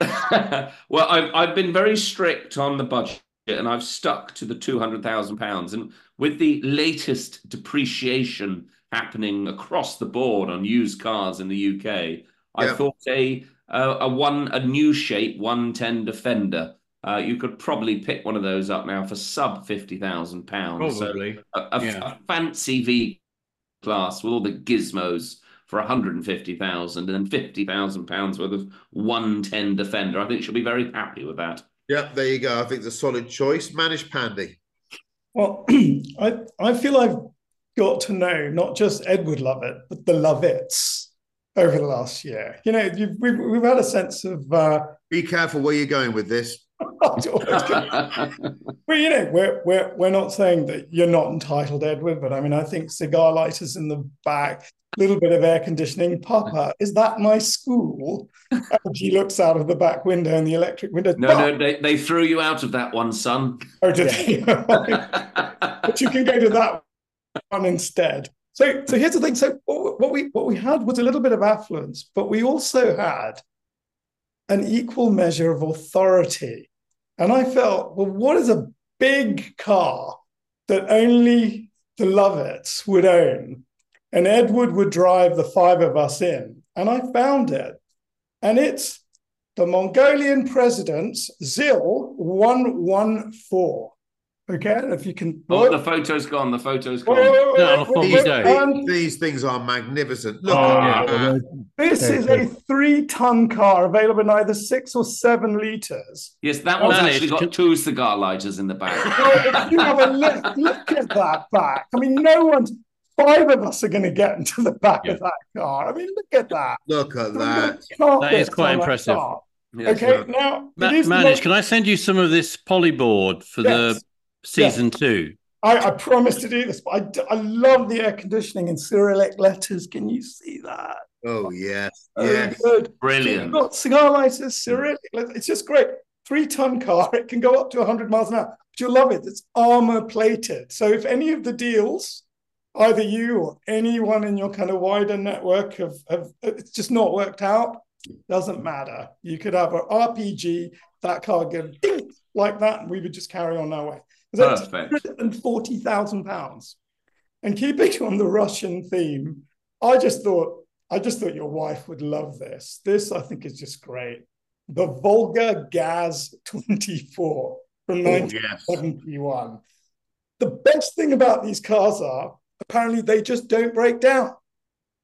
*laughs* well, I've I've been very strict on the budget, and I've stuck to the two hundred thousand pounds. And with the latest depreciation happening across the board on used cars in the UK, I thought a a, a one a new shape one ten Defender. Uh, you could probably pick one of those up now for sub fifty thousand pounds. Probably. a, a- Yeah. a fancy V class with all the gizmos for 150,000 and then 50,000 pounds worth of 110 defender. I think she'll be very happy with that. Yep, there you go. I think it's a solid choice. Manish Pandey. Well, *clears throat* I I feel I've got to know not just Edward Lovett, but the Lovetts over the last year. You know, you've, we've we've had a sense of. Uh, Be careful where you're going with this. *laughs* well, you know, we're we're we're not saying that you're not entitled, Edward, but I mean, I think cigar lighters in the back, little bit of air conditioning. Papa, is that my school? And he looks out of the back window and the electric window. no, no, they, they threw you out of that one, son. *laughs* Oh, did they? *laughs* but you can go to that one instead. So, so here's the thing. So, what what we what we had was a little bit of affluence, but we also had an equal measure of authority. And I felt, well, what is a big car that only the Lovetts would own? And Edward would drive the five of us in. And I found it. And it's the Mongolian president's ZIL 114. Okay, if you can. Oh, the photo's gone. The photo's gone. Wait, wait, wait, No, on a wait, wait, um, These things are magnificent. Look Oh, at that. this is a three-ton car available in either six or seven liters. Yes, that one's Manish. actually got two cigar lighters in the back. Well, if you have a look, look at that back. I mean, no one's. Five of us are going to get into the back of that car. I mean, look at that. Look at that. That is quite impressive. Yes. Okay, now Ma- it is Manish, not- can I send you some of this polyboard for Yes. the season two? I, I promise to do this, but I, d- I love the air conditioning in Cyrillic letters. Can you see that? Oh yes, Oh, yes. good. Brilliant. You've got cigar lighters, Cyrillic. letters. It's just great. Three ton car. It can go up to 100 miles an hour. But you'll love it. It's armor plated. So if any of the deals, either you or anyone in your kind of wider network have, have it's just not worked out, doesn't matter. You could have an RPG, that car go ding *clears throat* like that, and we would just carry on our way. Perfect. £140,000. And keeping on the Russian theme, I just thought, I just thought your wife would love this. This, I think, is just great. The Volga Gaz 24 from Oh, yes. 1971. The best thing about these cars are apparently they just don't break down.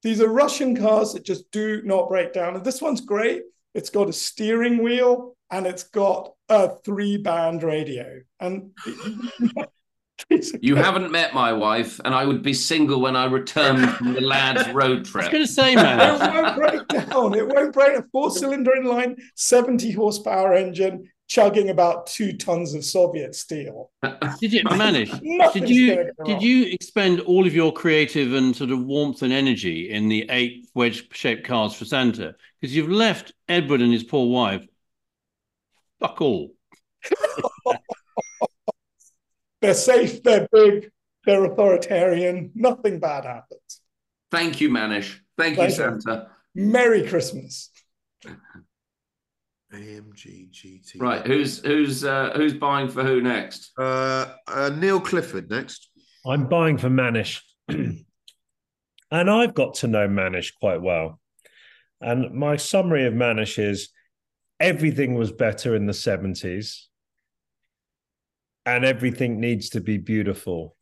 These are Russian cars that just do not break down. And this one's great. It's got a steering wheel and it's got a three band radio. And You haven't met my wife, and I would be single when I returned from the lads' *laughs* road trip. I was going to say, man, it won't break down. It won't break. A four cylinder inline, 70 horsepower engine, chugging about two tons of Soviet steel. *laughs* Did you, Manish? *laughs* Did you did you expend all of your creative and sort of warmth and energy in the eight wedge-shaped cars for Santa? Because you've left Edward and his poor wife. Fuck all. *laughs* They're safe, they're big, they're authoritarian. Nothing bad happens. Thank you, Manish. Thank you, Pleasure. Santa. Merry Christmas. AMG GT. Right, who's who's uh, who's buying for who next? Uh, uh, Neil Clifford next. I'm buying for Manish. *clears throat* and I've got to know Manish quite well. And my summary of Manish is everything was better in the 70s and everything needs to be beautiful.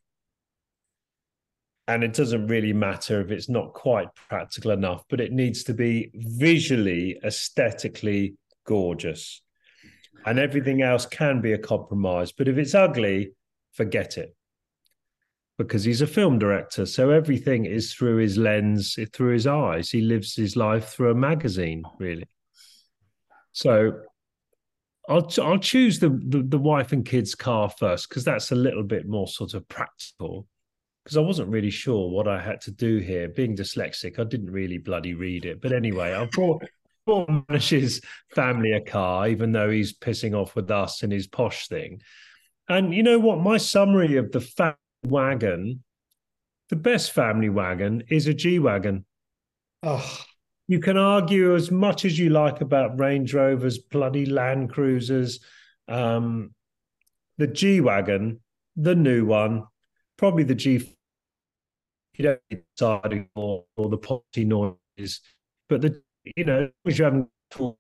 And it doesn't really matter if it's not quite practical enough, but it needs to be visually, aesthetically gorgeous. And everything else can be a compromise. But if it's ugly, forget it. Because he's a film director. So everything is through his lens, through his eyes. He lives his life through a magazine, really. So I'll I'll choose the, the, the wife and kids car first because that's a little bit more sort of practical. Because I wasn't really sure what I had to do here. Being dyslexic, I didn't really bloody read it. But anyway, I brought Manish's family a car, even though he's pissing off with us and his posh thing. And you know what? My summary of the family wagon, the best family wagon is a G wagon. Oh, you can argue as much as you like about Range Rovers, bloody Land Cruisers, um, the G Wagon, the new one, probably the G. You don't or, or the potty noise, but the you know, as you haven't. Oh,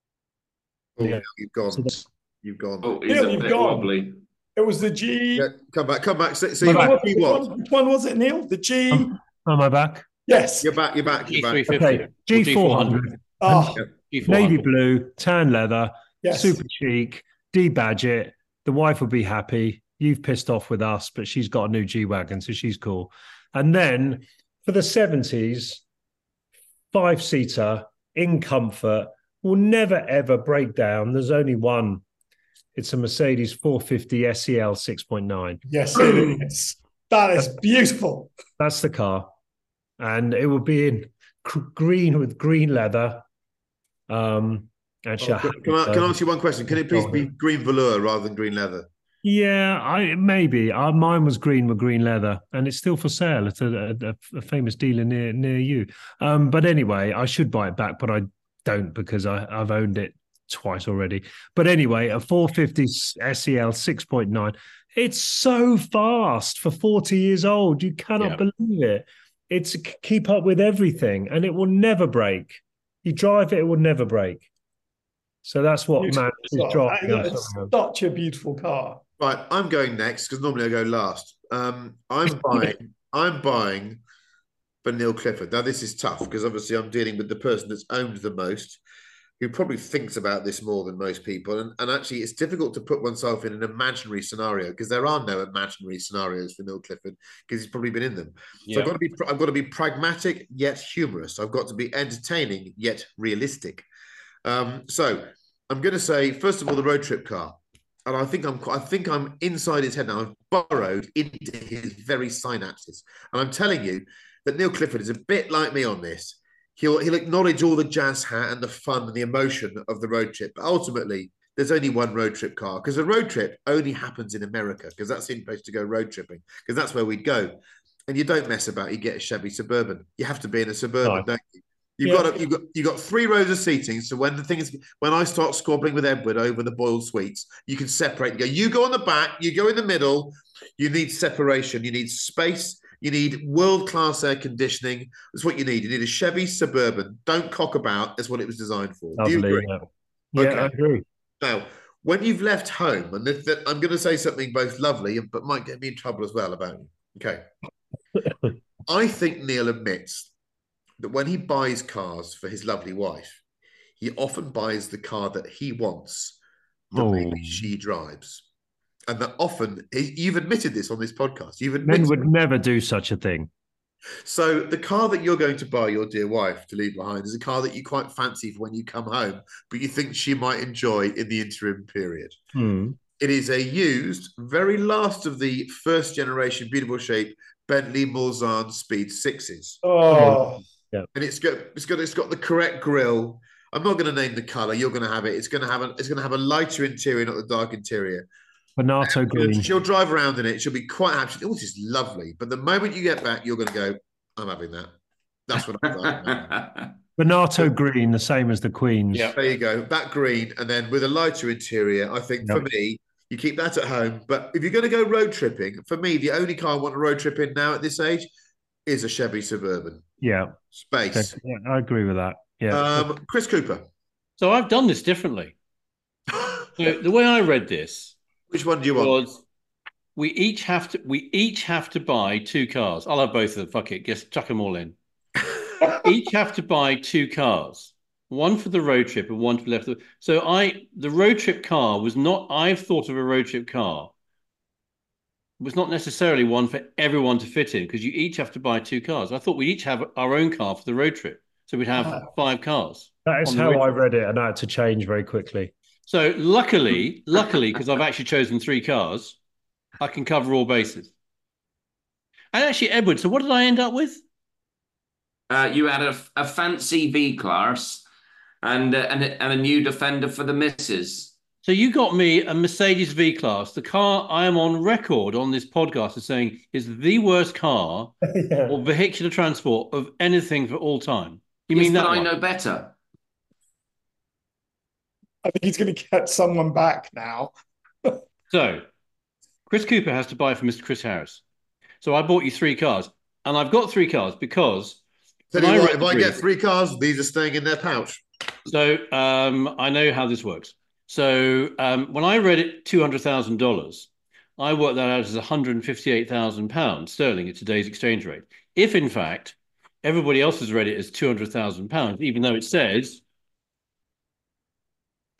yeah. You've gone. So you've gone. Oh, he's Neil, a bit gone. wobbly. It was the G. Yeah, come back, come back. See, see what, which, one, which one was it, Neil? The G. Am I back? Yes. You're back. You're back. You're back. Okay. G400. Oh, G400. Navy blue, tan leather, yes. super chic, D Badget. The wife will be happy. You've pissed off with us, but she's got a new G Wagon, so she's cool. And then for the 70s, five seater in comfort will never ever break down. There's only one. It's a Mercedes 450 SEL 6.9. Yes, it is. That is beautiful. That's the car and it will be in green with green leather. Um, actually, oh, can, I, can I ask you one question? Can it please be green velour rather than green leather? Yeah, I maybe. Uh, mine was green with green leather, and it's still for sale at a, a, a famous dealer near near you. Um, but anyway, I should buy it back, but I don't because I, I've owned it twice already. But anyway, a 450 SEL 6.9. It's so fast for 40 years old. You cannot yeah. believe it. It's keep up with everything, and it will never break. You drive it, it will never break. So that's what beautiful man is driving. It's such a beautiful car. Right, I'm going next because normally I go last. Um, I'm *laughs* buying. I'm buying for Neil Clifford. Now this is tough because obviously I'm dealing with the person that's owned the most who probably thinks about this more than most people. And, and actually, it's difficult to put oneself in an imaginary scenario because there are no imaginary scenarios for Neil Clifford because he's probably been in them. Yeah. So I've got to be I've got to be pragmatic yet humorous. I've got to be entertaining yet realistic. Um, so I'm going to say first of all the road trip car. And I think I'm I think I'm inside his head now. I've burrowed into his very synapses. And I'm telling you that Neil Clifford is a bit like me on this he'll he'll acknowledge all the jazz hat and the fun and the emotion of the road trip. But ultimately, there's only one road trip car because a road trip only happens in America because that's the place to go road tripping because that's where we'd go. And you don't mess about. You get a Chevy Suburban. You have to be in a Suburban, don't you? You've yeah. got a, you've got you got three rows of seating. So when the thing is when I start squabbling with Edward over the boiled sweets, you can separate and go. You go on the back. You go in the middle. You need separation. You need space you need world class air conditioning. That's what you need. You need a Chevy Suburban. Don't cock about. That's what it was designed for. Lovely, Do you agree? Yeah, yeah okay. I agree. Now, when you've left home, and th- th- I'm going to say something both lovely but might get me in trouble as well about you. Okay. *laughs* I think Neil admits that when he buys cars for his lovely wife, he often buys the car that he wants, that oh. maybe she drives and that often you've admitted this on this podcast. You've admitted men would never do such a thing. So the car that you're going to buy your dear wife to leave behind is a car that you quite fancy for when you come home, but you think she might enjoy in the interim period. Hmm. It is a used, very last of the first generation, beautiful shape Bentley Mulsanne Speed Sixes. Oh, yeah. And it's got it's got it's got the correct grill. I'm not going to name the color. You're going to have it. It's going to have a it's going to have a lighter interior, not the dark interior. Barnato green. She'll drive around in it. She'll be quite happy. Oh, this is lovely. But the moment you get back, you're going to go, I'm having that. That's what I'm like. *laughs* Barnato green, the same as the Queen's. Yeah, there you go. That green, and then with a lighter interior. I think yep. for me, you keep that at home. But if you're going to go road tripping, for me, the only car I want to road trip in now at this age is a Chevy Suburban. Yeah, space. Yeah, I agree with that. Yeah. Um, Chris Cooper. So I've done this differently. *laughs* so the way I read this Which one do you want? we each have to we each have to buy two cars. I'll have both of them. Fuck it, just chuck them all in. *laughs* each have to buy two cars, one for the road trip and one for left. So I the road trip car was not. I've thought of a road trip car was not necessarily one for everyone to fit in because you each have to buy two cars. I thought we'd each have our own car for the road trip, so we'd have Ah. five cars. That is how I read it, and I had to change very quickly. So luckily, luckily, because I've actually chosen three cars, I can cover all bases. And actually, Edward, so what did I end up with? Uh, you had a, a fancy V class and, uh, and, and a new defender for the misses. So you got me a Mercedes V Class, the car I am on record on this podcast as saying is the worst car *laughs* or vehicular transport of anything for all time. You Yes, mean that but I one? know better. I think he's going to get someone back now. *laughs* So, Chris Cooper has to buy for Mr. Chris Harris. So I bought you three cars, and I've got three cars because Tell when you what, if I brief- get three cars, these are staying in their pouch. So um, I know how this works. So um, when I read it, two hundred thousand dollars, I worked that out as one hundred fifty-eight thousand pounds sterling at today's exchange rate. If in fact everybody else has read it as two hundred thousand pounds, even though it says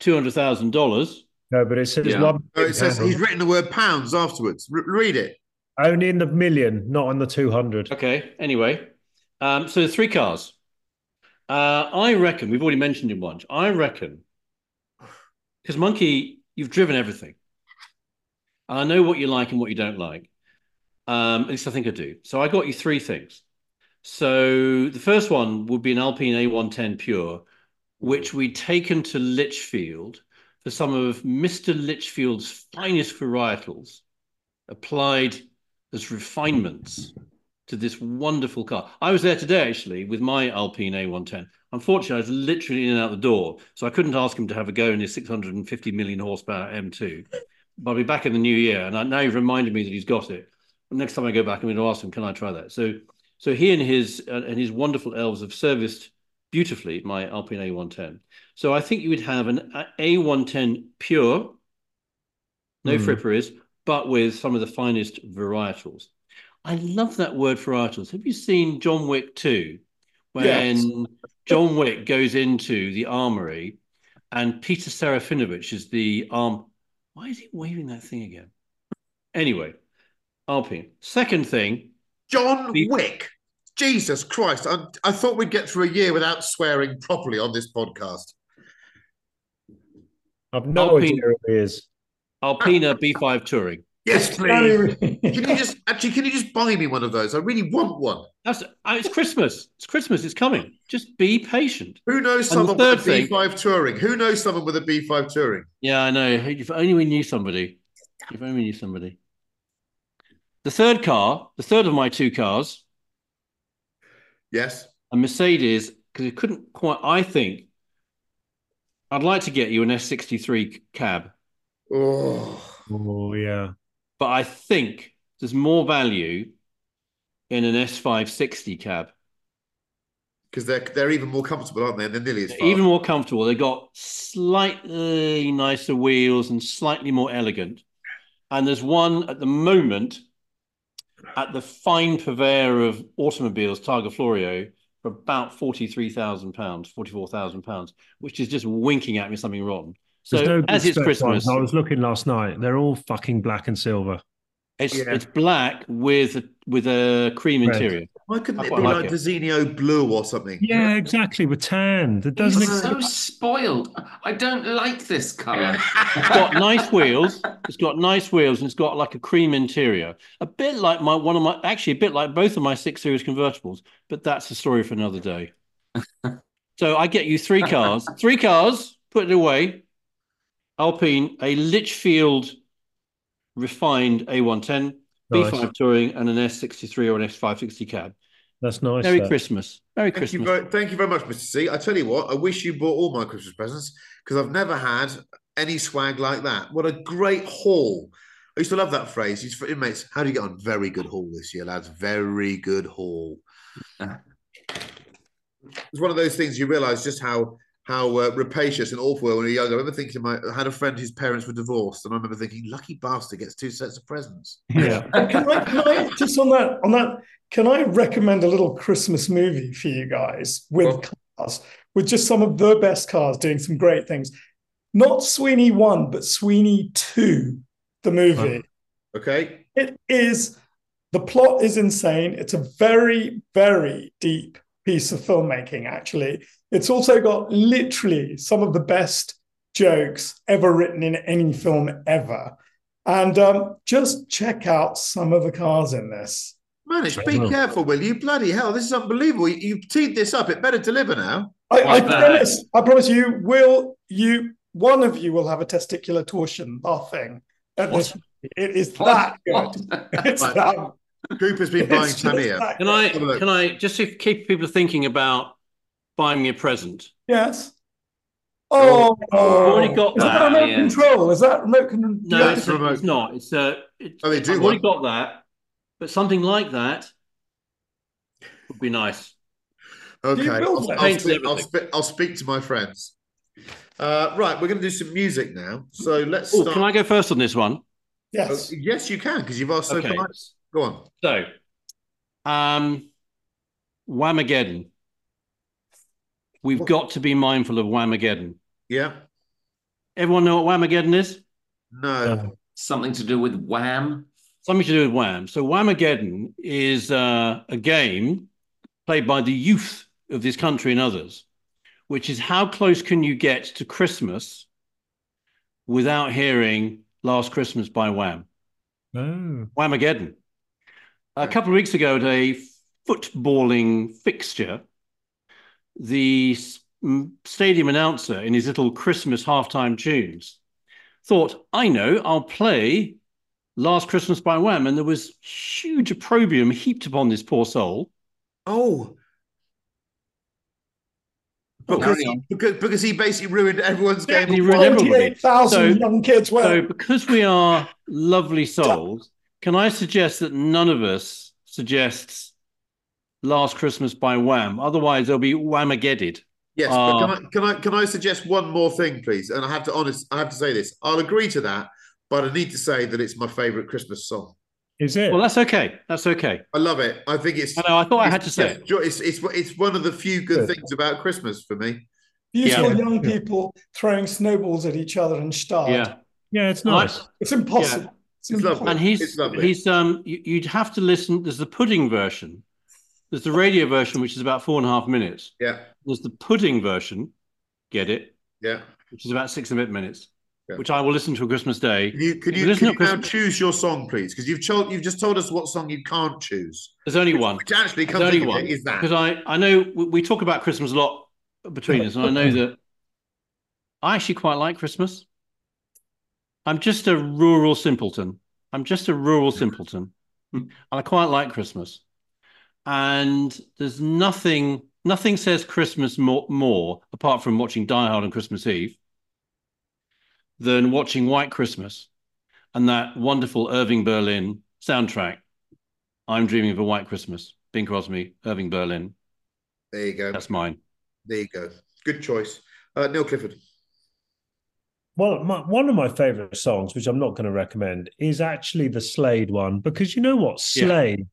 two hundred thousand dollars. No, but it says Yeah. one. Oh, it says he's written the word pounds afterwards. R- read it. only in the million, not on the two hundred. Okay. Anyway, um, so three cars. Uh, I reckon we've already mentioned him once. I reckon because Monkey, you've driven everything. I know what you like and what you don't like. Um, at least I think I do. So I got you three things. So the first one would be an Alpine A110 Pure, which we'd taken to Litchfield for some of Mr. Litchfield's finest varietals, applied as refinements to this wonderful car. I was there today actually with my Alpine A110. Unfortunately, I was literally in and out the door, so I couldn't ask him to have a go in his 650 million horsepower M2. But I'll be back in the new year, and I, now you've reminded me that he's got it. Next time I go back, I'm going to ask him, "Can I try that?" So, so he and his uh, and his wonderful elves have serviced beautifully my Alpine A110. So I think you would have an A- A110 pure, no Hmm. fripperies, but with some of the finest varietals. I love that word varietals. Have you seen John Wick 2? When Yes. John Wick goes into the armory and Peter Serafinowicz is the arm. Why is he waving that thing again? Anyway, Alpine. Second thing, John The- Wick. Jesus Christ. I, I thought we'd get through a year without swearing properly on this podcast. I've no Alpine- idea who he is. Alpina B5 Touring. Yes, please. *laughs* Can you just actually can you just buy me one of those? I really want one. That's uh, it's Christmas. It's Christmas. It's coming. Just be patient. Who knows And the someone with a thing, B5 touring? Who knows someone with a B5 touring? Yeah, I know. If only we knew somebody. If only we knew somebody. The third car, the third of my two cars, Yes. a Mercedes, because it couldn't quite. I think I'd like to get you an S63 cab, Oh. Oh yeah. But I think there's more value in an S560 cab. Because they're they're even more comfortable, aren't they? And they're nearly as fast. Even more comfortable. They've got slightly nicer wheels and slightly more elegant. And there's one at the moment at the fine purveyor of automobiles, Targa Florio, for about forty-three thousand pounds, forty-four thousand pounds, which is just winking at me something rotten. So no as it's Christmas, ones. I was looking last night. They're all fucking black and silver. it's Yeah. it's black with a, with a cream Red. interior. Why couldn't I it quite be like like it. Blue or something? Yeah, exactly. With tan. That doesn't He's so spoiled. I don't like this colour. *laughs* It's got nice wheels. It's got nice wheels, and it's got like a cream interior. A bit like my one of my actually a bit like both of my six series convertibles, but that's a story for another day. *laughs* so I get you three cars, three cars, put it away. Alpine, a Litchfield refined A110, Nice. B5 Touring, and an S63 or an S560 cab. That's nice. Merry that. Christmas. Merry Thank you, Christmas. very, thank you very much, Mr. C. I tell you what, I wish you bought all my Christmas presents because I've never had any swag like that. What a great haul. I used to love that phrase. Used for inmates, how do you get on? Very good haul this year, lads. Very good haul. *laughs* it's one of those things you realise just how how uh, rapacious and awful when we were young. I remember thinking, my, I had a friend whose parents were divorced, and I remember thinking, lucky bastard gets two sets of presents. Yeah. *laughs* can, I, can I just on that on that? Can I recommend a little Christmas movie for you guys with Well- cars, with just some of the best cars doing some great things? Not Sweeney One, but Sweeney Two, the movie. Okay. It is the plot is insane. It's a very, very deep piece of filmmaking, actually. It's also got literally some of the best jokes ever written in any film ever. And um, just check out some of the cars in this. Manish, I be will. careful, will you? Bloody hell, this is unbelievable. You, you've teed this up. It better deliver now. I, I promise, I promise you will you one of you will have a testicular torsion laughing at this. It is that good. *laughs* It's that. Cooper's been buying it's just Tamiya. Can. I Have a look. can I just keep people thinking about buying me a present? Yes. Oh, I've already got is that that, remote yeah. control? Is that remote control? No, Yeah, it's, it's remote. it's not. It's uh, it, Oh, they do I've already one. got that, but something like that would be nice. Okay, I'll. I'll, speak, I'll, everything. speak, I'll speak to my friends. Uh, right, we're going to do some music now. So let's Oh, start. can I go first on this one? Yes. yes, you can because you've asked so Okay. politely. Go on. So, um, Whamageddon. We've got to be mindful of Whamageddon. Yeah. Everyone know what Whamageddon is? No. Something to do with Wham. Something to do with Wham. So Whamageddon is uh, a game played by the youth of this country and others, which is how close can you get to Christmas without hearing Last Christmas by Wham? Oh. Whamageddon. A couple of weeks ago at a footballing fixture, the stadium announcer in his little Christmas halftime tunes thought, I know, I'll play Last Christmas by Wham. And there was huge opprobrium heaped upon this poor soul. Oh. Oh, Because, he, because, because he basically ruined everyone's game. He ruined everybody. So- young kids. Well, So, because we are lovely souls, can I suggest that none of us suggests Last Christmas by Wham? Otherwise, they'll be Whamagedded. Yes, Uh, but can I can I can I suggest one more thing, please? And I have to honest, I have to say this. I'll agree to that, but I need to say that it's my favourite Christmas song. Is it? Well, that's okay. That's okay. I love it. I think it's. I know. I thought I had to it's- say it. It's, it's it's one of the few good Good. things about Christmas for me. beautiful Yeah. young people throwing snowballs at each other and start. Yeah. yeah, it's Well, I- nice. It's impossible. It's, It's impossible. lovely. And he's It's lovely. he's um you'd have to listen. There's the pudding version. There's the radio version, which is about four and a half minutes. Yeah, There's the pudding version. Get it? yeah. Which is about six and a bit minutes. Yeah. Which I will listen to on Christmas Day. Can you If you, to you now choose your song, please? Because you've told you've just told us what song you can't choose. There's only one. Which actually comes only one. is that. Because I, I know we talk about Christmas a lot between us, and I know that I actually quite like Christmas. I'm just a rural simpleton. I'm just a rural simpleton. and I quite like Christmas. And there's nothing nothing says Christmas more, more apart from watching Die Hard on Christmas Eve than watching White Christmas and that wonderful Irving Berlin soundtrack. I'm dreaming of a white Christmas. Bing Crosby, Irving Berlin. there you go. That's mine. There you go. Good choice. Uh, Neil Clifford. Well, my, one of my favorite songs, which I'm not going to recommend, is actually the Slade one because you know what, Yeah.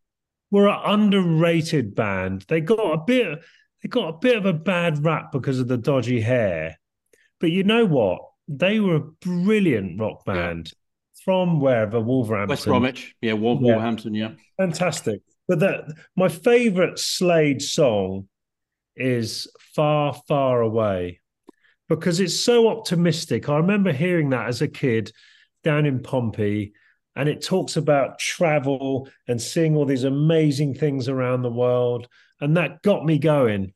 Were an underrated band. They got a bit, they got a bit of a bad rap because of the dodgy hair, but you know what, they were a brilliant rock Yeah. band from wherever Wolverhampton. West Bromwich. Yeah, Wol- Yeah. Wolverhampton. Yeah. Fantastic. But that my favorite Slade song is Far, Far Away because it's so optimistic. I remember hearing that as a kid down in Pompey, and it talks about travel and seeing all these amazing things around the world. And that got me going.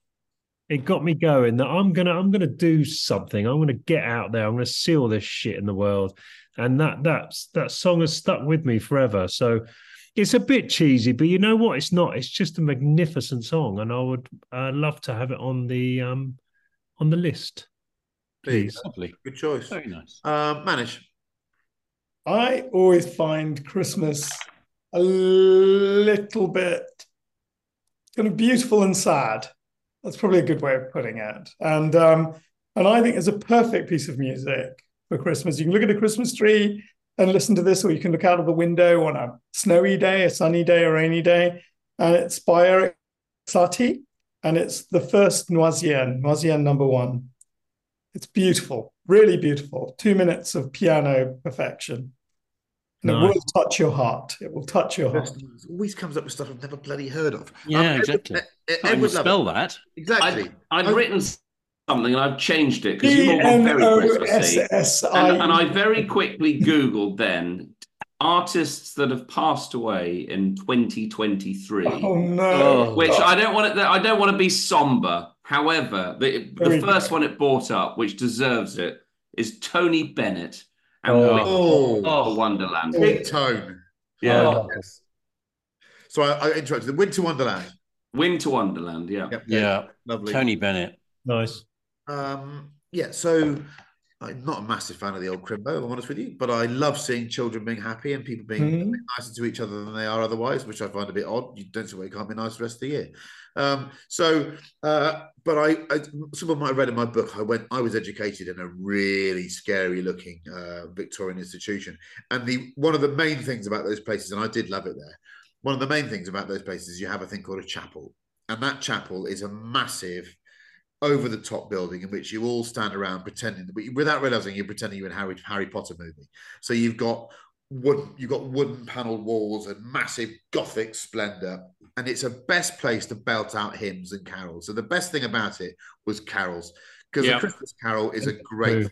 It got me going that I'm gonna I'm gonna do something. I'm gonna get out there. I'm gonna see all this shit in the world. And that that's that song has stuck with me forever. So it's a bit cheesy, but you know what? It's not. It's just a magnificent song, and I would uh, love to have it on the um on the list. Please. Lovely. Good choice. Very nice. Uh, Manish. I always find Christmas a little bit kind of beautiful and sad That's probably a good way of putting it. And um, and I think it's a perfect piece of music for Christmas. You can look at a Christmas tree and listen to this, or you can look out of the window on a snowy day, a sunny day, a rainy day. And it's by Erik Satie, and it's the first Gnossienne, Gnossienne number one. It's beautiful, really beautiful. Two minutes of piano perfection. And Nice. it will touch your heart. It will touch your heart. It always comes up with stuff I've never bloody heard of. Yeah, Um, exactly. Edward- Ed- Can't even spell Lovett. that. Exactly. I'd, I'd I- written something and I've changed it because you've all got very Christmassy. And, and I very quickly Googled then artists that have passed away in 2023. Oh no! Oh. Which I don't want to. I don't want to be somber. However, the, the first one it brought up, which deserves it, is Tony Bennett and Oh. Wing Oh, for Wonderland. big tone. Yeah, Oh. Yes. So I, I interrupted. The Winter Wonderland. Winter Wonderland. Yeah. Yep. Yeah. Lovely. Tony Bennett. Nice. Um, yeah, so I'm not a massive fan of the old Crimbo, I'm honest with you, but I love seeing children being happy and people being Mhm. nicer to each other than they are otherwise, which I find a bit odd. You don't see why you can't be nice the rest of the year. Um, so, uh, but I, I, someone might have read in my book, I went, I was educated in a really scary looking uh, Victorian institution. And the one of the main things about those places, and I did love it there, one of the main things about those places you have a thing called a chapel. And that chapel is a massive over the top building in which you all stand around pretending that without realizing you're pretending you're in Harry Harry Potter movie. So you've got wood, you've got wooden paneled walls and massive gothic splendor, and it's a best place to belt out hymns and carols. So the best thing about it was carols because Yeah. a Christmas carol is a great thing.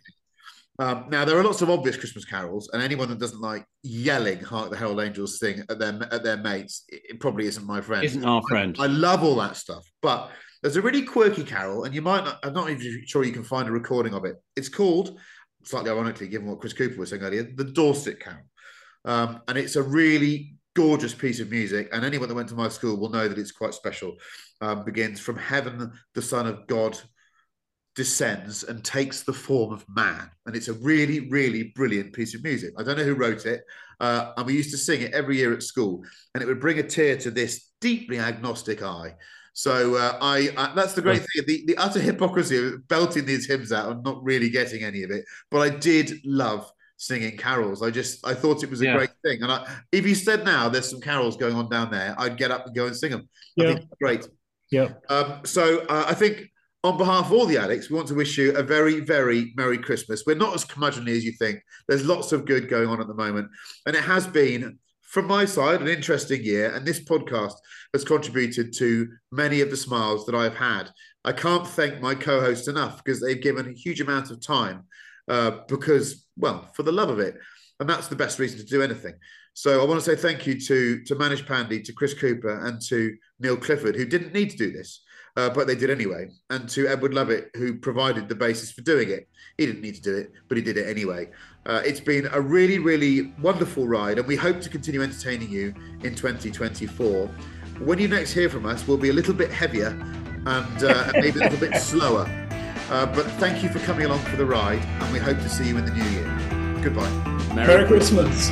Um, now there are lots of obvious Christmas carols, and anyone that doesn't like yelling "Hark the Herald Angels Sing" at their at their mates, it, it probably isn't my friend. Isn't our friend. I love all that stuff, but there's a really quirky carol, and you might not, I'm not even sure you can find a recording of it. It's called, slightly ironically, given what Chris Cooper was saying earlier, the Dorset Carol. Um, and it's a really gorgeous piece of music, and anyone that went to my school will know that it's quite special. Um, begins from heaven, the Son of God descends and takes the form of man. And it's a really, really brilliant piece of music. I don't know who wrote it. Uh, and we used to sing it every year at school, and it would bring a tear to this deeply agnostic eye. So uh, I, I that's the great thing the, the utter hypocrisy of belting these hymns out and not really getting any of it. But I did love singing carols. I just I thought it was a Yeah. great thing. And I, if you said now there's some carols going on down there, I'd get up and go and sing them. Yeah. great. Yeah. Um, so uh, I think on behalf of all the addicts, we want to wish you a very, very Merry Christmas. We're not as curmudgeonly as you think. There's lots of good going on at the moment. And it has been, from my side, an interesting year. And this podcast has contributed to many of the smiles that I've had. I can't thank my co hosts enough because they've given a huge amount of time uh, because, well, for the love of it. And that's the best reason to do anything. So I want to say thank you to, to Manish Pandey, to Chris Cooper, and to Neil Clifford, who didn't need to do this. Uh, but they did anyway. And to Edward Lovett, who provided the basis for doing it. He didn't need to do it, but he did it anyway. Uh, it's been a really, really wonderful ride, and we hope to continue entertaining you in 2024. When you next hear from us, we'll be a little bit heavier and, uh, and maybe a little bit *laughs* slower. Uh, but thank you for coming along for the ride, and we hope to see you in the new year. Goodbye. Merry Christmas.